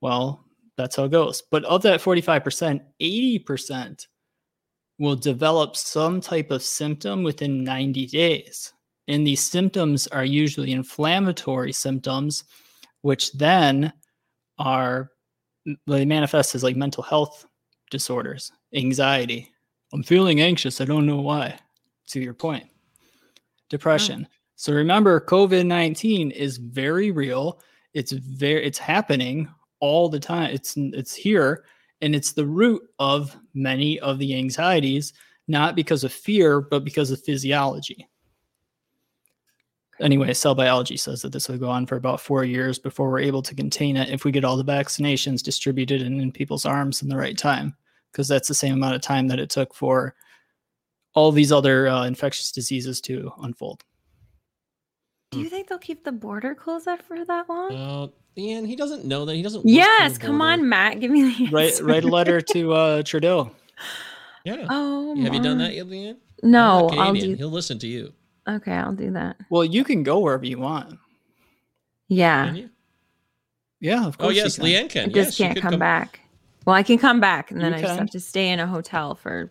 well, that's how it goes. But of that 45%, 80% will develop some type of symptom within 90 days. And these symptoms are usually inflammatory symptoms, which then are mm, they manifest as like mental health disorders, anxiety. I'm feeling anxious. I don't know why. To your point, depression. Mm. So remember, COVID 19 is very real. It's very, it's happening all the time. It's, it's here and it's the root of many of the anxieties, not because of fear, but because of physiology. Anyway, cell biology says that this will go on for about four years before we're able to contain it if we get all the vaccinations distributed and in people's arms in the right time, because that's the same amount of time that it took for all these other uh, infectious diseases to unfold. Do you think they'll keep the border closed up for that long? Uh, Ian, he doesn't know that. He doesn't. yes, come border. on, Matt. Give me the <laughs> Write answer. write a letter to uh, Trudeau. <laughs> Yeah. Oh, Have you done that yet, Ian? No, I'll do. He'll listen to you. Okay, I'll do that. Well, you can go wherever you want. Yeah, Can you? Yeah, of course. Oh yes, can. Leanne can. I just yes, she can't could come, back. Well, I can come back, and then You I just have to stay in a hotel for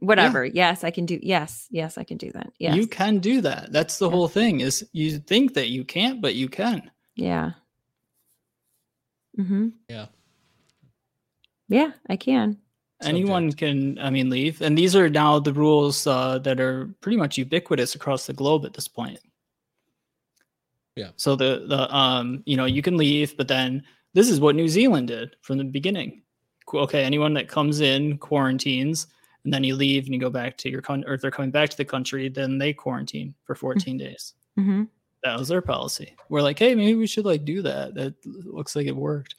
whatever. Yes, I can do. Yes, yes, I can do that. Yes, You can do that. That's the Yeah. whole thing. Is you think that you can't, but you can. Yeah. Mm-hmm. Yeah. Yeah, I can. Anyone can, I mean, leave. And these are now the rules uh, that are pretty much ubiquitous across the globe at this point. Yeah. So the the um you know you can leave, but then this is what New Zealand did from the beginning. Okay, anyone that comes in quarantines, and then you leave and you go back to your country, or if they're coming back to the country, then they quarantine for 14 days. Mm-hmm. That was their policy. We're like, hey, maybe we should like do that. That looks like it worked.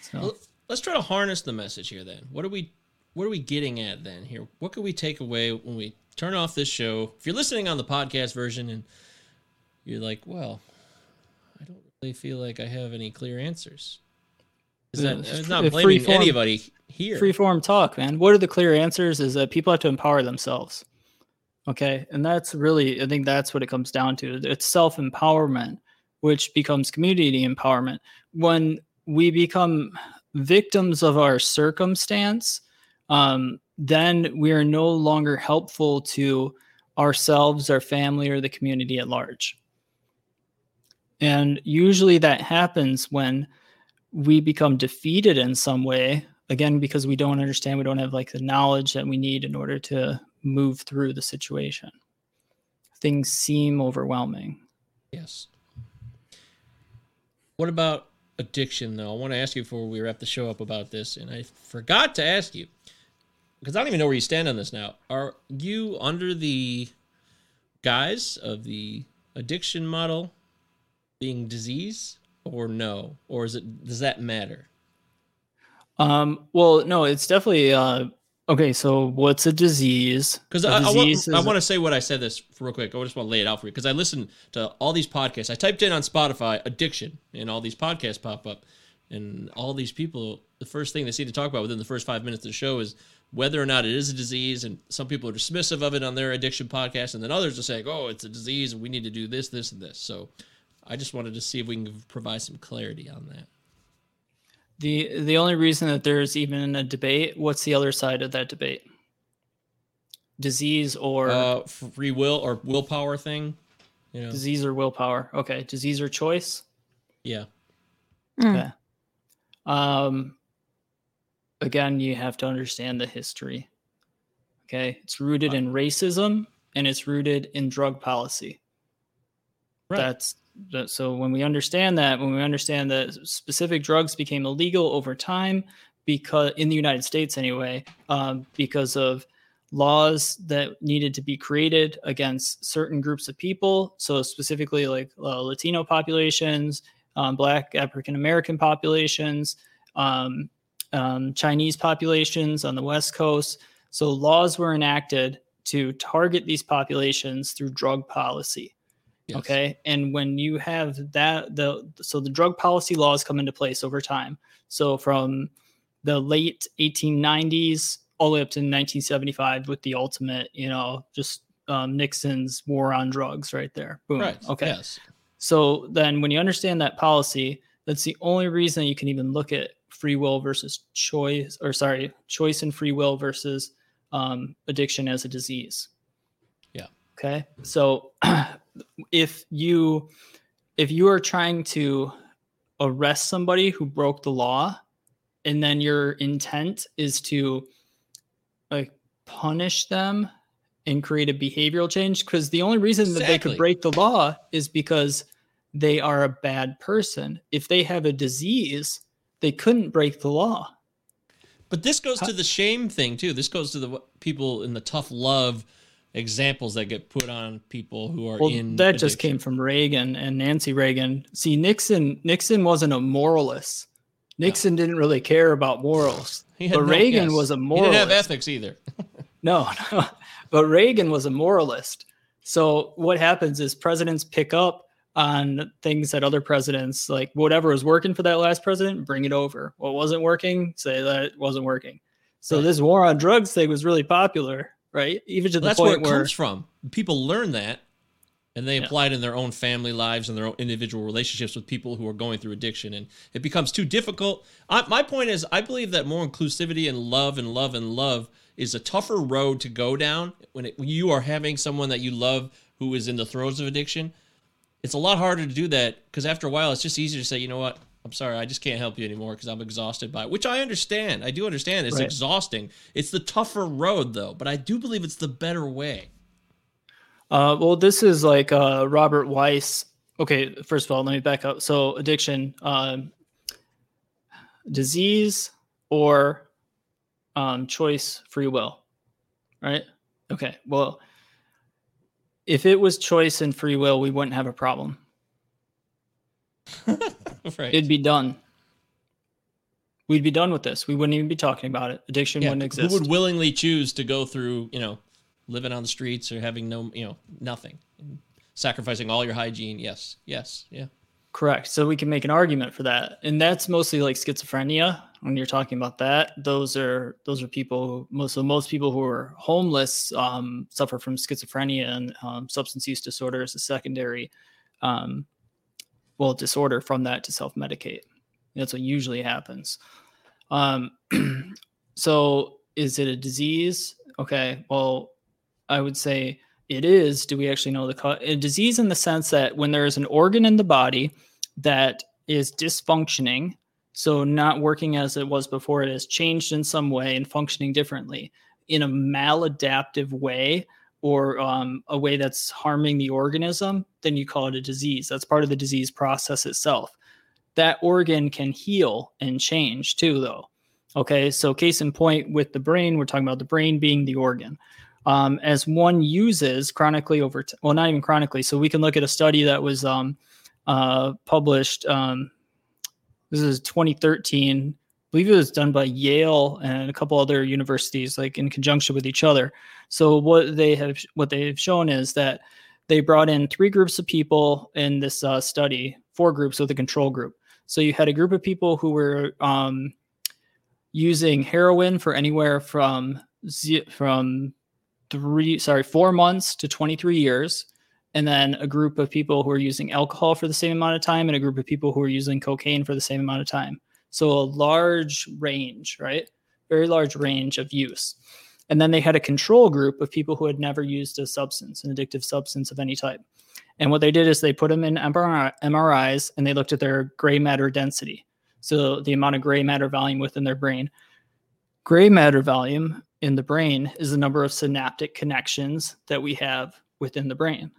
So Well, let's try to harness the message here. Then, what are we? What are we getting at then here? What can we take away when we turn off this show? If you're listening on the podcast version and you're like, well, I don't really feel like I have any clear answers. Is that it's it's not uh, blaming free form- anybody here? free form talk, man. What are the clear answers? Is that people have to empower themselves. Okay. And that's really, I think that's what it comes down to. It's self empowerment, which becomes community empowerment. When we become victims of our circumstance, um, then we are no longer helpful to ourselves, our family, or the community at large. And usually that happens when we become defeated in some way again because we don't understand we don't have like the knowledge that we need in order to move through the situation things seem overwhelming Yes. What about addiction, though? I want to ask you before we wrap the show up about this, and I forgot to ask you because I don't even know where you stand on this now. Are you under the guise of the addiction model being disease, or no, or is it does that matter? Um well no it's definitely uh okay so what's a disease Because I, I, want, I want to say what I said this real quick. I just want to lay it out for you because I listen to all these podcasts. I typed in on Spotify addiction, and all these podcasts pop up, and all these people. The first thing they seem to talk about within the first five minutes of the show is whether or not it is a disease, and some people are dismissive of it on their addiction podcast, and then others are saying, "Oh, it's a disease, and we need to do this, this, and this." So, I just wanted to see if we can provide some clarity on that. The the only reason that there's even a debate what's the other side of that debate disease or Uh, free will or willpower thing, you know? disease or willpower okay disease or choice Yeah, Mm. Okay. Um, again, you have to understand the history. Okay. It's rooted in racism and it's rooted in drug policy. right. That's that. So when we understand that, when we understand that specific drugs became illegal over time, because in the United States anyway, um, because of laws that needed to be created against certain groups of people. So specifically, like uh, Latino populations, um, Black African American populations, um, um, Chinese populations on the West Coast. So laws were enacted to target these populations through drug policy. Yes. Okay. And when you have that, the so the drug policy laws come into place over time. So from the late 1890s all the way up to 1975 with the ultimate, you know, just um, Nixon's war on drugs right there. Boom. right. Okay. Yes. So then when you understand that policy, that's the only reason you can even look at free will versus choice, or sorry, choice and free will versus um, addiction as a disease. Okay. So <clears throat> if you if you are trying to arrest somebody who broke the law and then your intent is to like punish them and create a behavioral change because the only reason that they could break the law is because they are a bad person. If they have a disease, they couldn't break the law. But this goes to the shame thing too. This goes to the people in the tough love examples that get put on people who are Well, in that just came from Reagan and Nancy Reagan. See, Nixon Nixon wasn't a moralist. Nixon didn't really care about morals. <laughs> But no- Reagan yes. was a He didn't have ethics either. <laughs> No, <laughs> no. But Reagan was a moralist. So what happens is presidents pick up on things that other presidents like whatever was working for that last president, bring it over. What wasn't working, say that it wasn't working. So Right. this war on drugs thing was really popular, right? Even to the That's where it where comes from. People learn that and they Yeah. apply it in their own family lives and their own individual relationships with people who are going through addiction and it becomes too difficult. I, my point is I believe that more inclusivity and love and love and love is a tougher road to go down when, it, when you are having someone that you love who is in the throes of addiction. It's a lot harder to do that because after a while it's just easier to say, you know what? I'm sorry, I just can't help you anymore because I'm exhausted by it, which I understand. I do understand. It's Right. exhausting. It's the tougher road though, but I do believe it's the better way. Uh, well, this is like uh, Robert Weiss. Okay, first of all, let me back up. So, addiction, um, disease, or um, choice, free will, right? Okay, well, if it was choice and free will, we wouldn't have a problem. <laughs> <laughs> right. It'd be done. We'd be done with this. We wouldn't even be talking about it. Addiction Yeah, wouldn't exist. who would willingly choose to go through, you know, living on the streets or having no, you know, nothing, sacrificing all your hygiene? Yes, yes, yeah. Correct. So we can make an argument for that. And that's mostly like schizophrenia. When you're talking about that, those are those are people most so most people who are homeless um, suffer from schizophrenia and um, substance use disorder as a secondary um, well disorder from that to self-medicate. That's what usually happens. Um, <clears throat> so is it a disease? Okay. Well, I would say it is. Do we actually know the cause? A disease in the sense that when there is an organ in the body that is dysfunctioning, so not working as it was before, it has changed in some way and functioning differently in a maladaptive way or um, a way that's harming the organism, then you call it a disease. That's part of the disease process itself. That organ can heal and change too, though. Okay, so case in point with the brain, we're talking about the brain being the organ um, as one uses chronically over t- well not even chronically so we can look at a study that was um, uh, published um, this is 2013 I believe it was done by Yale and a couple other universities like in conjunction with each other so what they have what they've shown is that they brought in three groups of people in this uh, study four groups with a control group. So you had a group of people who were um, using heroin for anywhere from from three sorry four months to 23 years. And then a group of people who are using alcohol for the same amount of time and a group of people who are using cocaine for the same amount of time. So a large range right? Very large range of use and then they had a control group of people who had never used a substance an addictive substance of any type and what they did is they put them in mris and they looked at their gray matter density so the amount of gray matter volume within their brain gray matter volume in the brain is the number of synaptic connections that we have within the brain.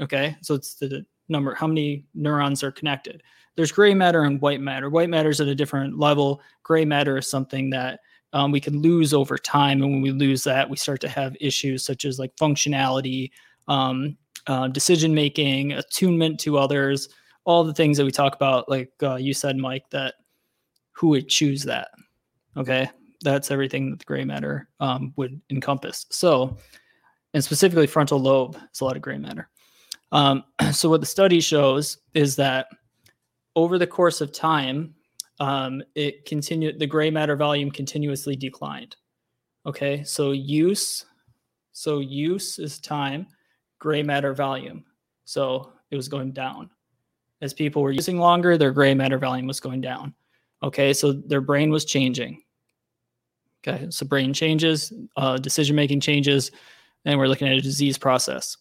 Okay. So it's the number, how many neurons are connected. There's gray matter and white matter. White matter is at a different level. Gray matter is something that um, we can lose over time. And when we lose that, we start to have issues such as like functionality, um, uh, decision making, attunement to others, all the things that we talk about. Like uh, you said, Mike, that who would choose that? Okay that's everything that the gray matter um, would encompass. So, and specifically frontal lobe is a lot of gray matter. Um, <clears throat> so, what the study shows is that over the course of time, um, it continued the gray matter volume continuously declined. Okay, so use, so use is time, gray matter volume. So it was going down as people were using longer. Their gray matter volume was going down. Okay, so their brain was changing. Okay, so brain changes, uh, decision making changes, and we're looking at a disease process.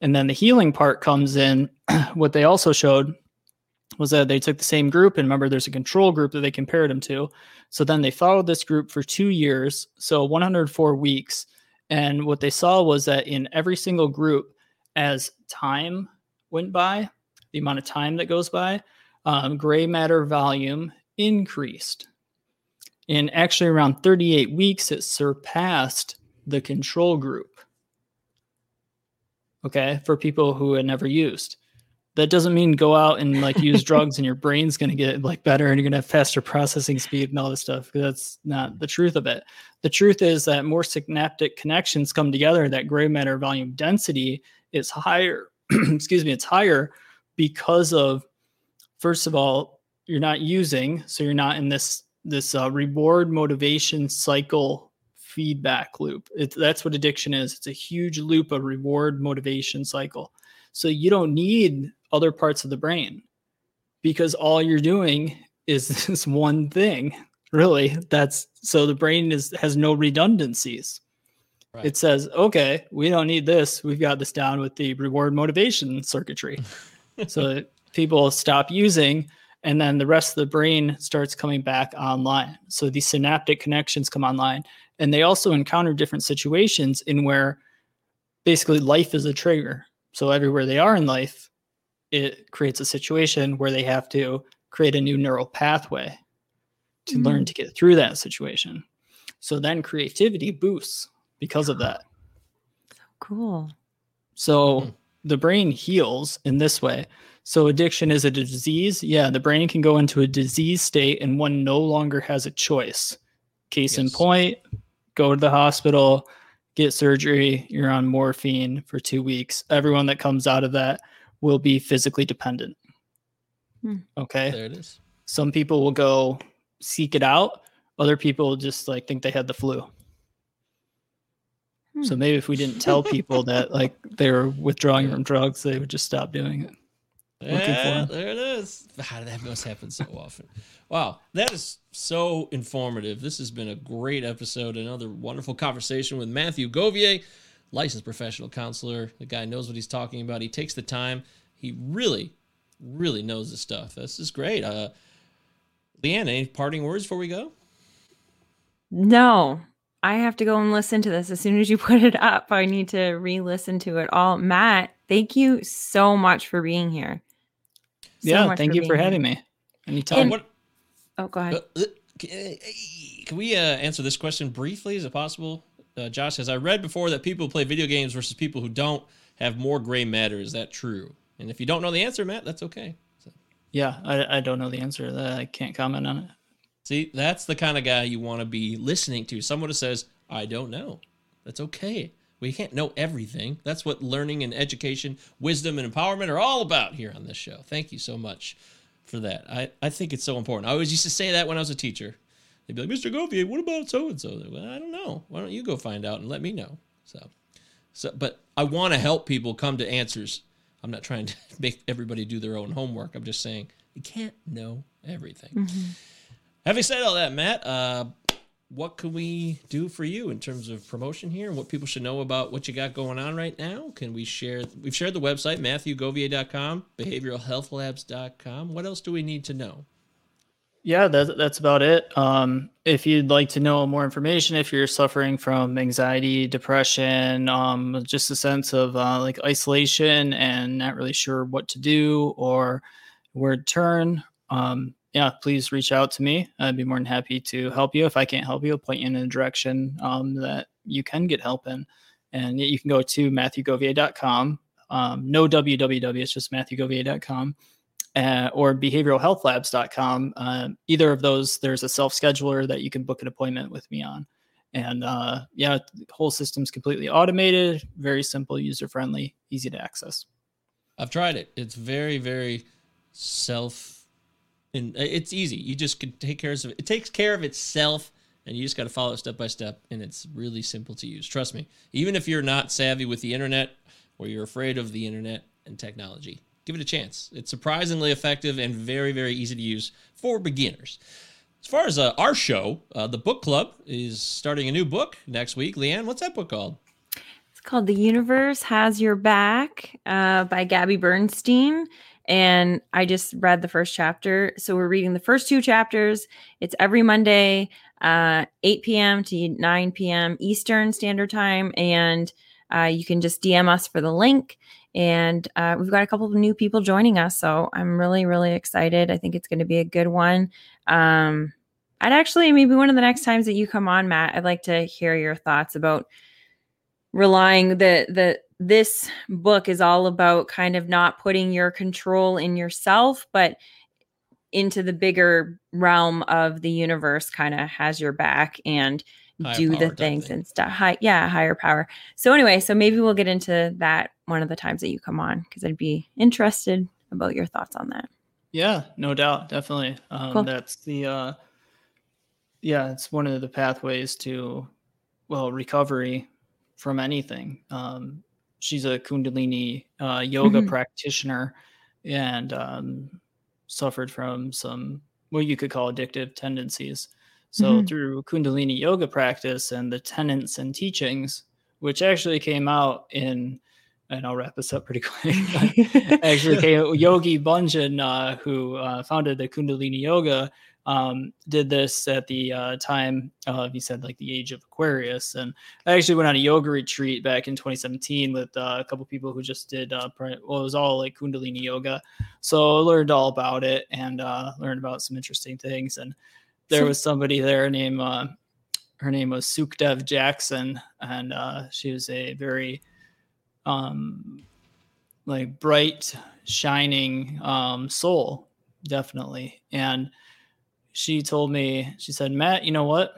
And then the healing part comes in. <clears throat> what they also showed was that they took the same group and remember there's a control group that they compared them to. So then they followed this group for two years, so 104 weeks. And what they saw was that in every single group, as time went by, the amount of time that goes by, um, gray matter volume increased. In actually around 38 weeks, it surpassed the control group. Okay, for people who had never used that doesn't mean go out and like use <laughs> drugs and your brain's going to get like better and you're going to have faster processing speed and all this stuff that's not the truth of it. The truth is that more synaptic connections come together that gray matter volume density is higher <clears throat> excuse me it's higher because of first of all you're not using so you're not in this this uh, reward motivation cycle feedback loop. It, that's what addiction is. It's a huge loop of reward motivation cycle. So you don't need other parts of the brain because all you're doing is <laughs> this one thing really. That's so the brain is has no redundancies. Right. it says okay we don't need this. We've got this down with the reward motivation circuitry. <laughs> So people stop using and then the rest of the brain starts coming back online. So these synaptic connections come online and they also encounter different situations in where basically life is a trigger. So everywhere they are in life it creates a situation where they have to create a new neural pathway to mm-hmm. learn to get through that situation. So then creativity boosts because of that. So cool. So the brain heals in this way. So addiction is a disease. Yeah, the brain can go into a disease state and one no longer has a choice. Case yes. in point, go to the hospital, get surgery, you're on morphine for 2 weeks. Everyone that comes out of that will be physically dependent. Hmm. Okay. There it is. Some people will go seek it out. Other people just like think they had the flu. Hmm. So maybe if we didn't tell people that <laughs> like they were withdrawing from drugs, they would just stop doing it. Yeah, there it is. How did that must happen so often. Wow, that is so informative. This has been a great episode. Another wonderful conversation with Matthew Govier licensed professional counselor. The guy knows what he's talking about. He takes the time. He really, really knows the stuff. This is great. Uh, Leanne, any parting words before we go? No, I have to go and listen to this as soon as you <laughs> put it up. I need to re-listen to it all. Matt, thank you so much for being here. So yeah, thank for you for having me. Anytime. And, what, oh, go ahead. Uh, uh can we uh, answer this question briefly? Is it possible? Uh, Josh says, I read before that people who play video games versus people who don't have more gray matter. Is that true? And if you don't know the answer, Matt, that's okay. So. Yeah, I, I don't know the answer. I can't comment on it. See, that's the kind of guy you want to be listening to. Someone who says, I don't know. That's okay. We can't know everything. That's what learning and education, wisdom and empowerment are all about here on this show. Thank you so much for that. I, I think it's so important. I always used to say that when I was a teacher. They'd be like, Mr. Govier, what about so and so? Well, I don't know. Why don't you go find out and let me know? So, so, but I want to help people come to answers. I'm not trying to <laughs> make everybody do their own homework. I'm just saying you can't know everything. Mm-hmm. Having said all that, Matt, uh, what can we do for you in terms of promotion here and what people should know about what you got going on right now? Can we share? We've shared the website, MatthewGovier.com, behavioralhealthlabs.com. What else do we need to know? Yeah, that, that's about it. Um, if you'd like to know more information, if you're suffering from anxiety, depression, um, just a sense of uh, like isolation and not really sure what to do or where to turn, um, yeah, please reach out to me. I'd be more than happy to help you. If I can't help you, I'll point you in a direction um, that you can get help in. And you can go to matthewgovier.com. Um, no www, it's just matthewgovier.com uh, or behavioralhealthlabs.com. Uh, either of those, there's a self scheduler that you can book an appointment with me on. And uh, yeah, the whole system's completely automated, very simple, user friendly, easy to access. I've tried it. It's very, very self. And it's easy. You just can take care of it. It takes care of itself, and you just got to follow it step by step. And it's really simple to use. Trust me. Even if you're not savvy with the internet or you're afraid of the internet and technology, give it a chance. It's surprisingly effective and very, very easy to use for beginners. As far as uh, our show, uh, the book club is starting a new book next week. Leanne, what's that book called? It's called The Universe Has Your Back uh, by Gabby Bernstein. and I just read the first chapter. So we're reading the first two chapters. It's every Monday, uh, 8 p.m. to 9 p.m. Eastern Standard Time, and uh, you can just DM us for the link. And uh, we've got a couple of new people joining us, so I'm really, really excited. I think it's going to be a good one. Um, I'd actually maybe one of the next times that you come on, Matt, I'd like to hear your thoughts about relying the the this book is all about kind of not putting your control in yourself, but into the bigger realm of the universe kind of has your back and do the things and stuff. High, yeah, higher power. So anyway, so maybe we'll get into that one of the times that you come on because I'd be interested about your thoughts on that. Yeah, no doubt, definitely. Um, cool. That's the uh, yeah, it's one of the pathways to well recovery from anything. Um, she's a Kundalini uh, yoga mm-hmm. practitioner and um, suffered from some what you could call addictive tendencies. So mm-hmm. through Kundalini yoga practice and the tenets and teachings, which actually came out in, and I'll wrap this up pretty <laughs> quick. <laughs> actually, came, Yogi Bhajan, uh, who uh, founded the Kundalini yoga, um, did this at the uh, time of he said like the age of Aquarius, and I actually went on a yoga retreat back in 2017 with uh, a couple people who just did uh, well, it was all like Kundalini yoga, so I learned all about it and uh, learned about some interesting things. And there was somebody there named uh, her name was Sukhdev Jackson, and uh, she was a very um, like bright, shining um, soul, definitely, and she told me, she said, Matt, you know what?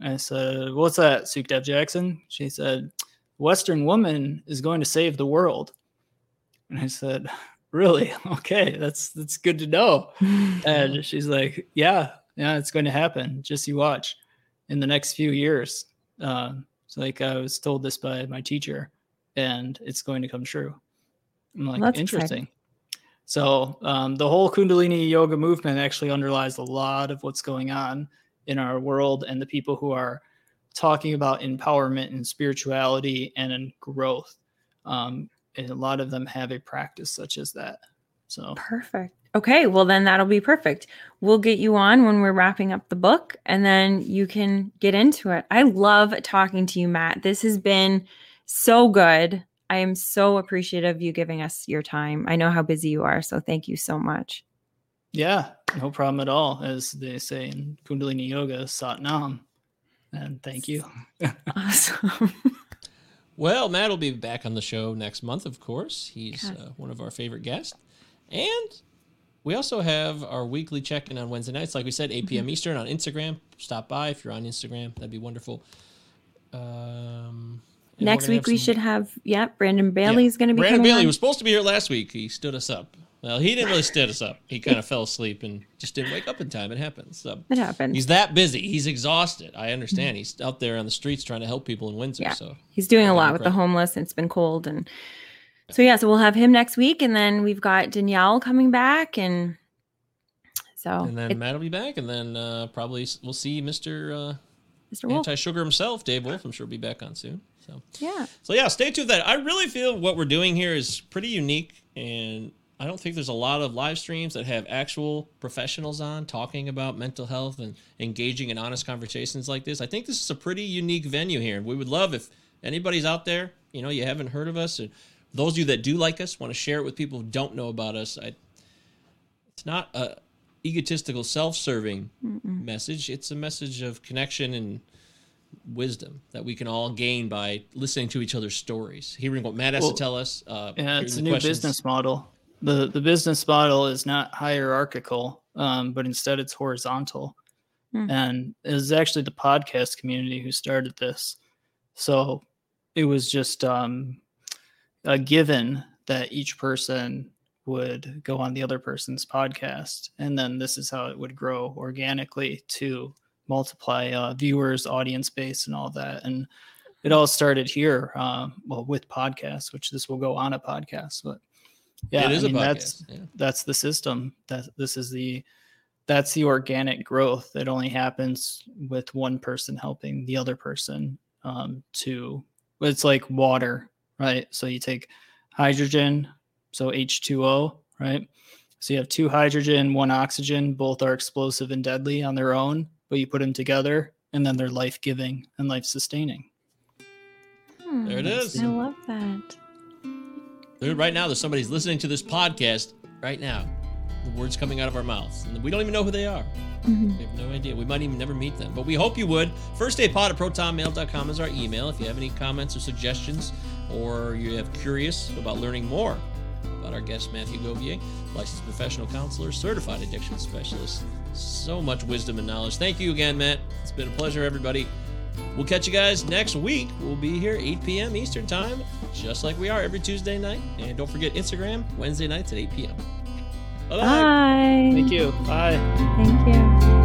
I said, What's that, Sukhdev Jackson? She said, Western woman is going to save the world. And I said, Really? <laughs> Okay, that's that's good to know. <laughs> and she's like, Yeah, yeah, it's going to happen. Just you watch in the next few years. Uh, it's like I was told this by my teacher, and it's going to come true. I'm like, well, interesting. Exciting. So um, the whole Kundalini yoga movement actually underlies a lot of what's going on in our world and the people who are talking about empowerment and spirituality and growth. Um, and a lot of them have a practice such as that. So perfect. Okay, well then that'll be perfect. We'll get you on when we're wrapping up the book and then you can get into it. I love talking to you, Matt. This has been so good. I am so appreciative of you giving us your time. I know how busy you are, so thank you so much. Yeah, no problem at all. As they say in Kundalini Yoga, Sat Nam. And thank you. <laughs> awesome. <laughs> well, Matt will be back on the show next month, of course. He's uh, one of our favorite guests. And we also have our weekly check in on Wednesday nights. Like we said, 8 p.m. Mm-hmm. Eastern on Instagram. Stop by if you're on Instagram. That'd be wonderful. Um, Next week we some... should have yeah, Brandon Bailey's yeah. going to be. Brandon Bailey on. was supposed to be here last week. He stood us up. Well, he didn't really stand us up. He kind of fell asleep and just didn't wake up in time. It happens. So it happens. He's that busy. He's exhausted. I understand. He's out there on the streets trying to help people in Windsor. Yeah. So he's doing a lot with the homeless. It's been cold and so yeah. So we'll have him next week, and then we've got Danielle coming back, and so and then Matt will be back, and then uh, probably we'll see Mister uh, Mr. Anti Sugar himself, Dave Wolf. I'm sure will be back on soon. So yeah. So yeah, stay tuned. That I really feel what we're doing here is pretty unique, and I don't think there's a lot of live streams that have actual professionals on talking about mental health and engaging in honest conversations like this. I think this is a pretty unique venue here, and we would love if anybody's out there, you know, you haven't heard of us, and those of you that do like us want to share it with people who don't know about us. I, it's not a egotistical, self-serving Mm-mm. message. It's a message of connection and wisdom that we can all gain by listening to each other's stories, hearing what Matt has well, to tell us. Uh, yeah, it's a new questions. business model. the The business model is not hierarchical, um, but instead it's horizontal. Hmm. And it was actually the podcast community who started this. So it was just um, a given that each person would go on the other person's podcast, and then this is how it would grow organically to multiply uh, viewers, audience base, and all that. And it all started here, uh, well, with podcasts, which this will go on a podcast. But yeah, I mean, that's yeah. that's the system. That this is the that's the organic growth. that only happens with one person helping the other person um, to. It's like water, right? So you take hydrogen, so H2O, right? So you have two hydrogen, one oxygen, both are explosive and deadly on their own, but you put them together and then they're life giving and life sustaining. Hmm, There it is. I love that. Dude, right now, there's somebody's listening to this podcast right now. The words coming out of our mouths. And we don't even know who they are. Mhm. We have no idea. We might even never meet them. But we hope you would. First Aid Pod at protonmail.com is our email. If you have any comments or suggestions, or you have curious about learning more about our guest, Matthew Govier, licensed professional counselor, certified addiction specialist. So much wisdom and knowledge. Thank you again, Matt. It's been a pleasure, everybody. We'll catch you guys next week. We'll be here 8 p.m. Eastern Time, just like we are every Tuesday night. And don't forget Instagram, Wednesday nights at 8 p.m. Bye bye. Bye. Thank you. Bye. Thank you.